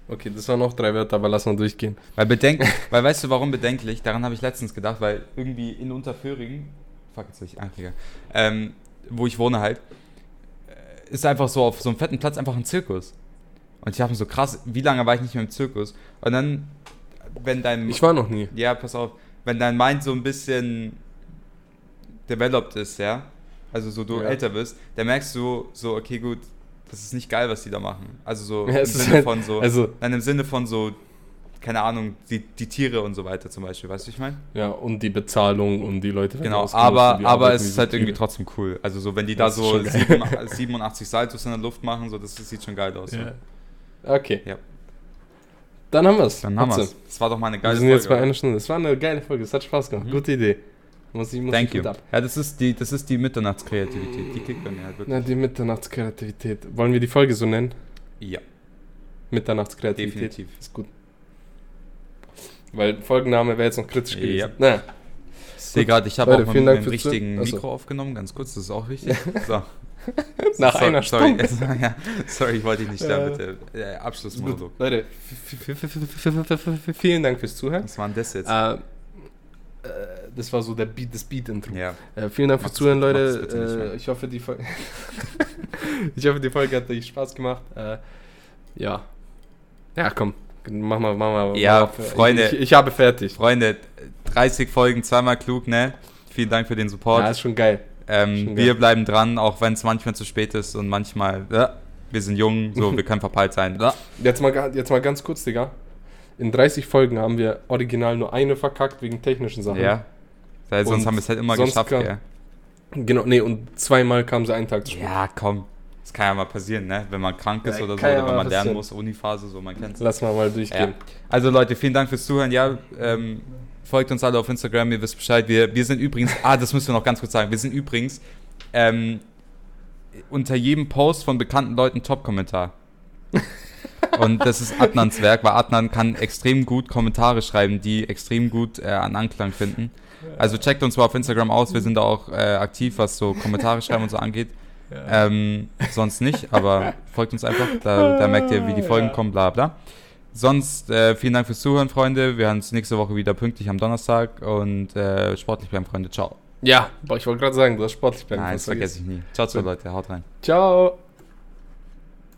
Okay, das waren noch drei Wörter, aber lass mal durchgehen. Weil bedenklich, weil weißt du warum bedenklich? Daran habe ich letztens gedacht, weil irgendwie in Unterföhring, fuck jetzt will ich ähm, wo ich wohne halt, äh, ist einfach so auf so einem fetten Platz einfach ein Zirkus. Und ich dachte mir so krass, wie lange war ich nicht mehr im Zirkus? Und dann, wenn dein Ich war noch nie. ja, pass auf, wenn dein Mind so ein bisschen developed ist, ja, also so du Ja. älter wirst, dann merkst du so, okay, gut, das ist nicht geil, was die da machen. Also so Ja, im Sinne halt- von so, also- nein, im Sinne von so, keine Ahnung, die, die Tiere und so weiter zum Beispiel, weißt du, wie ich meine? Ja, und die Bezahlung und die Leute Genau, aber, aber es ist so halt irgendwie trotzdem cool. Also so, wenn die da Das ist so schon geil. sieben- 87 Saltos in der Luft machen, so, das sieht schon geil aus. so. Ja. Okay. Ja. Dann haben wir es. Dann haben wir es. Das war doch mal eine Wir geile sind jetzt bei Folge. einer Stunde. Das war eine geile Folge. Es hat Spaß gemacht. Mhm. Gute Idee. Muss ich, muss Thank ich you. ab. Ja, das ist die, das ist die Mitternachtskreativität. Die kickt bei mir halt wirklich. Na, die Mitternachtskreativität. Wollen wir die Folge so nennen? Ja, Mitternachtskreativität. definitiv. Ist gut. Weil Folgenname wäre jetzt noch kritisch gewesen. Ja. Naja. Ich sehe gerade, ich habe auch mit dem richtigen. Achso. Mikro aufgenommen, ganz kurz, das ist auch wichtig. So. Nach sorry, einer sorry, Stunde. ja, sorry, ich wollte dich nicht Ja. da bitte. Äh, Abschlussmonolog. Leute, vielen Dank fürs Zuhören. Was war denn das jetzt? Äh, äh, das war so der Beat, das Beat-Intro. ja. Äh, vielen Dank fürs Zuhören, Leute. Äh, ich, hoffe, die Folge ich hoffe, die Folge hat euch Spaß gemacht. Äh, ja. Ja, komm. Mach mal, mach mal. Ja, mach mal. Freunde. Ich, ich habe fertig. Freunde, 30 Folgen, zweimal klug, ne? Vielen Dank für den Support. Ja, ist schon geil. ähm, schon wir geil. bleiben dran, auch wenn es manchmal zu spät ist und manchmal, ja, wir sind jung, so, wir können verpeilt sein. Ja. Jetzt mal, jetzt mal ganz kurz, Digga. In 30 Folgen haben wir original nur eine verkackt wegen technischen Sachen. Ja. Weil sonst Und haben wir es halt immer sonst geschafft, kann- gell? Genau, nee, und zweimal kam sie einen Tag zu spät. Ja, komm. Das kann ja mal passieren, ne? Wenn man krank ist Ja, oder so, ja oder wenn man lernen passieren. muss, Uniphase, so, man kennt's. Lass mal mal Ja. durchgehen. Also Leute, vielen Dank fürs Zuhören. Ja, ähm, folgt uns alle auf Instagram, ihr wisst Bescheid. Wir, wir sind übrigens, ah, das müssen wir noch ganz kurz sagen. Wir sind übrigens ähm, unter jedem Post von bekannten Leuten Top-Kommentar. Und das ist Adnans Werk, weil Adnan kann extrem gut Kommentare schreiben, die extrem gut äh, an Anklang finden. Also checkt uns mal auf Instagram aus, wir sind da auch äh, aktiv, was so Kommentare schreiben und so angeht. Ähm, sonst nicht, aber folgt uns einfach, da, da merkt ihr, wie die Folgen Ja. kommen, bla bla. Sonst äh, vielen Dank fürs Zuhören, Freunde. Wir hören uns nächste Woche wieder pünktlich am Donnerstag und äh, sportlich bleiben, Freunde. Ciao. Ja, ich wollte gerade sagen, du hast sportlich bleiben. Nein, das vergesse ich nie. Ciao, ciao. Leute. Haut rein. Ciao.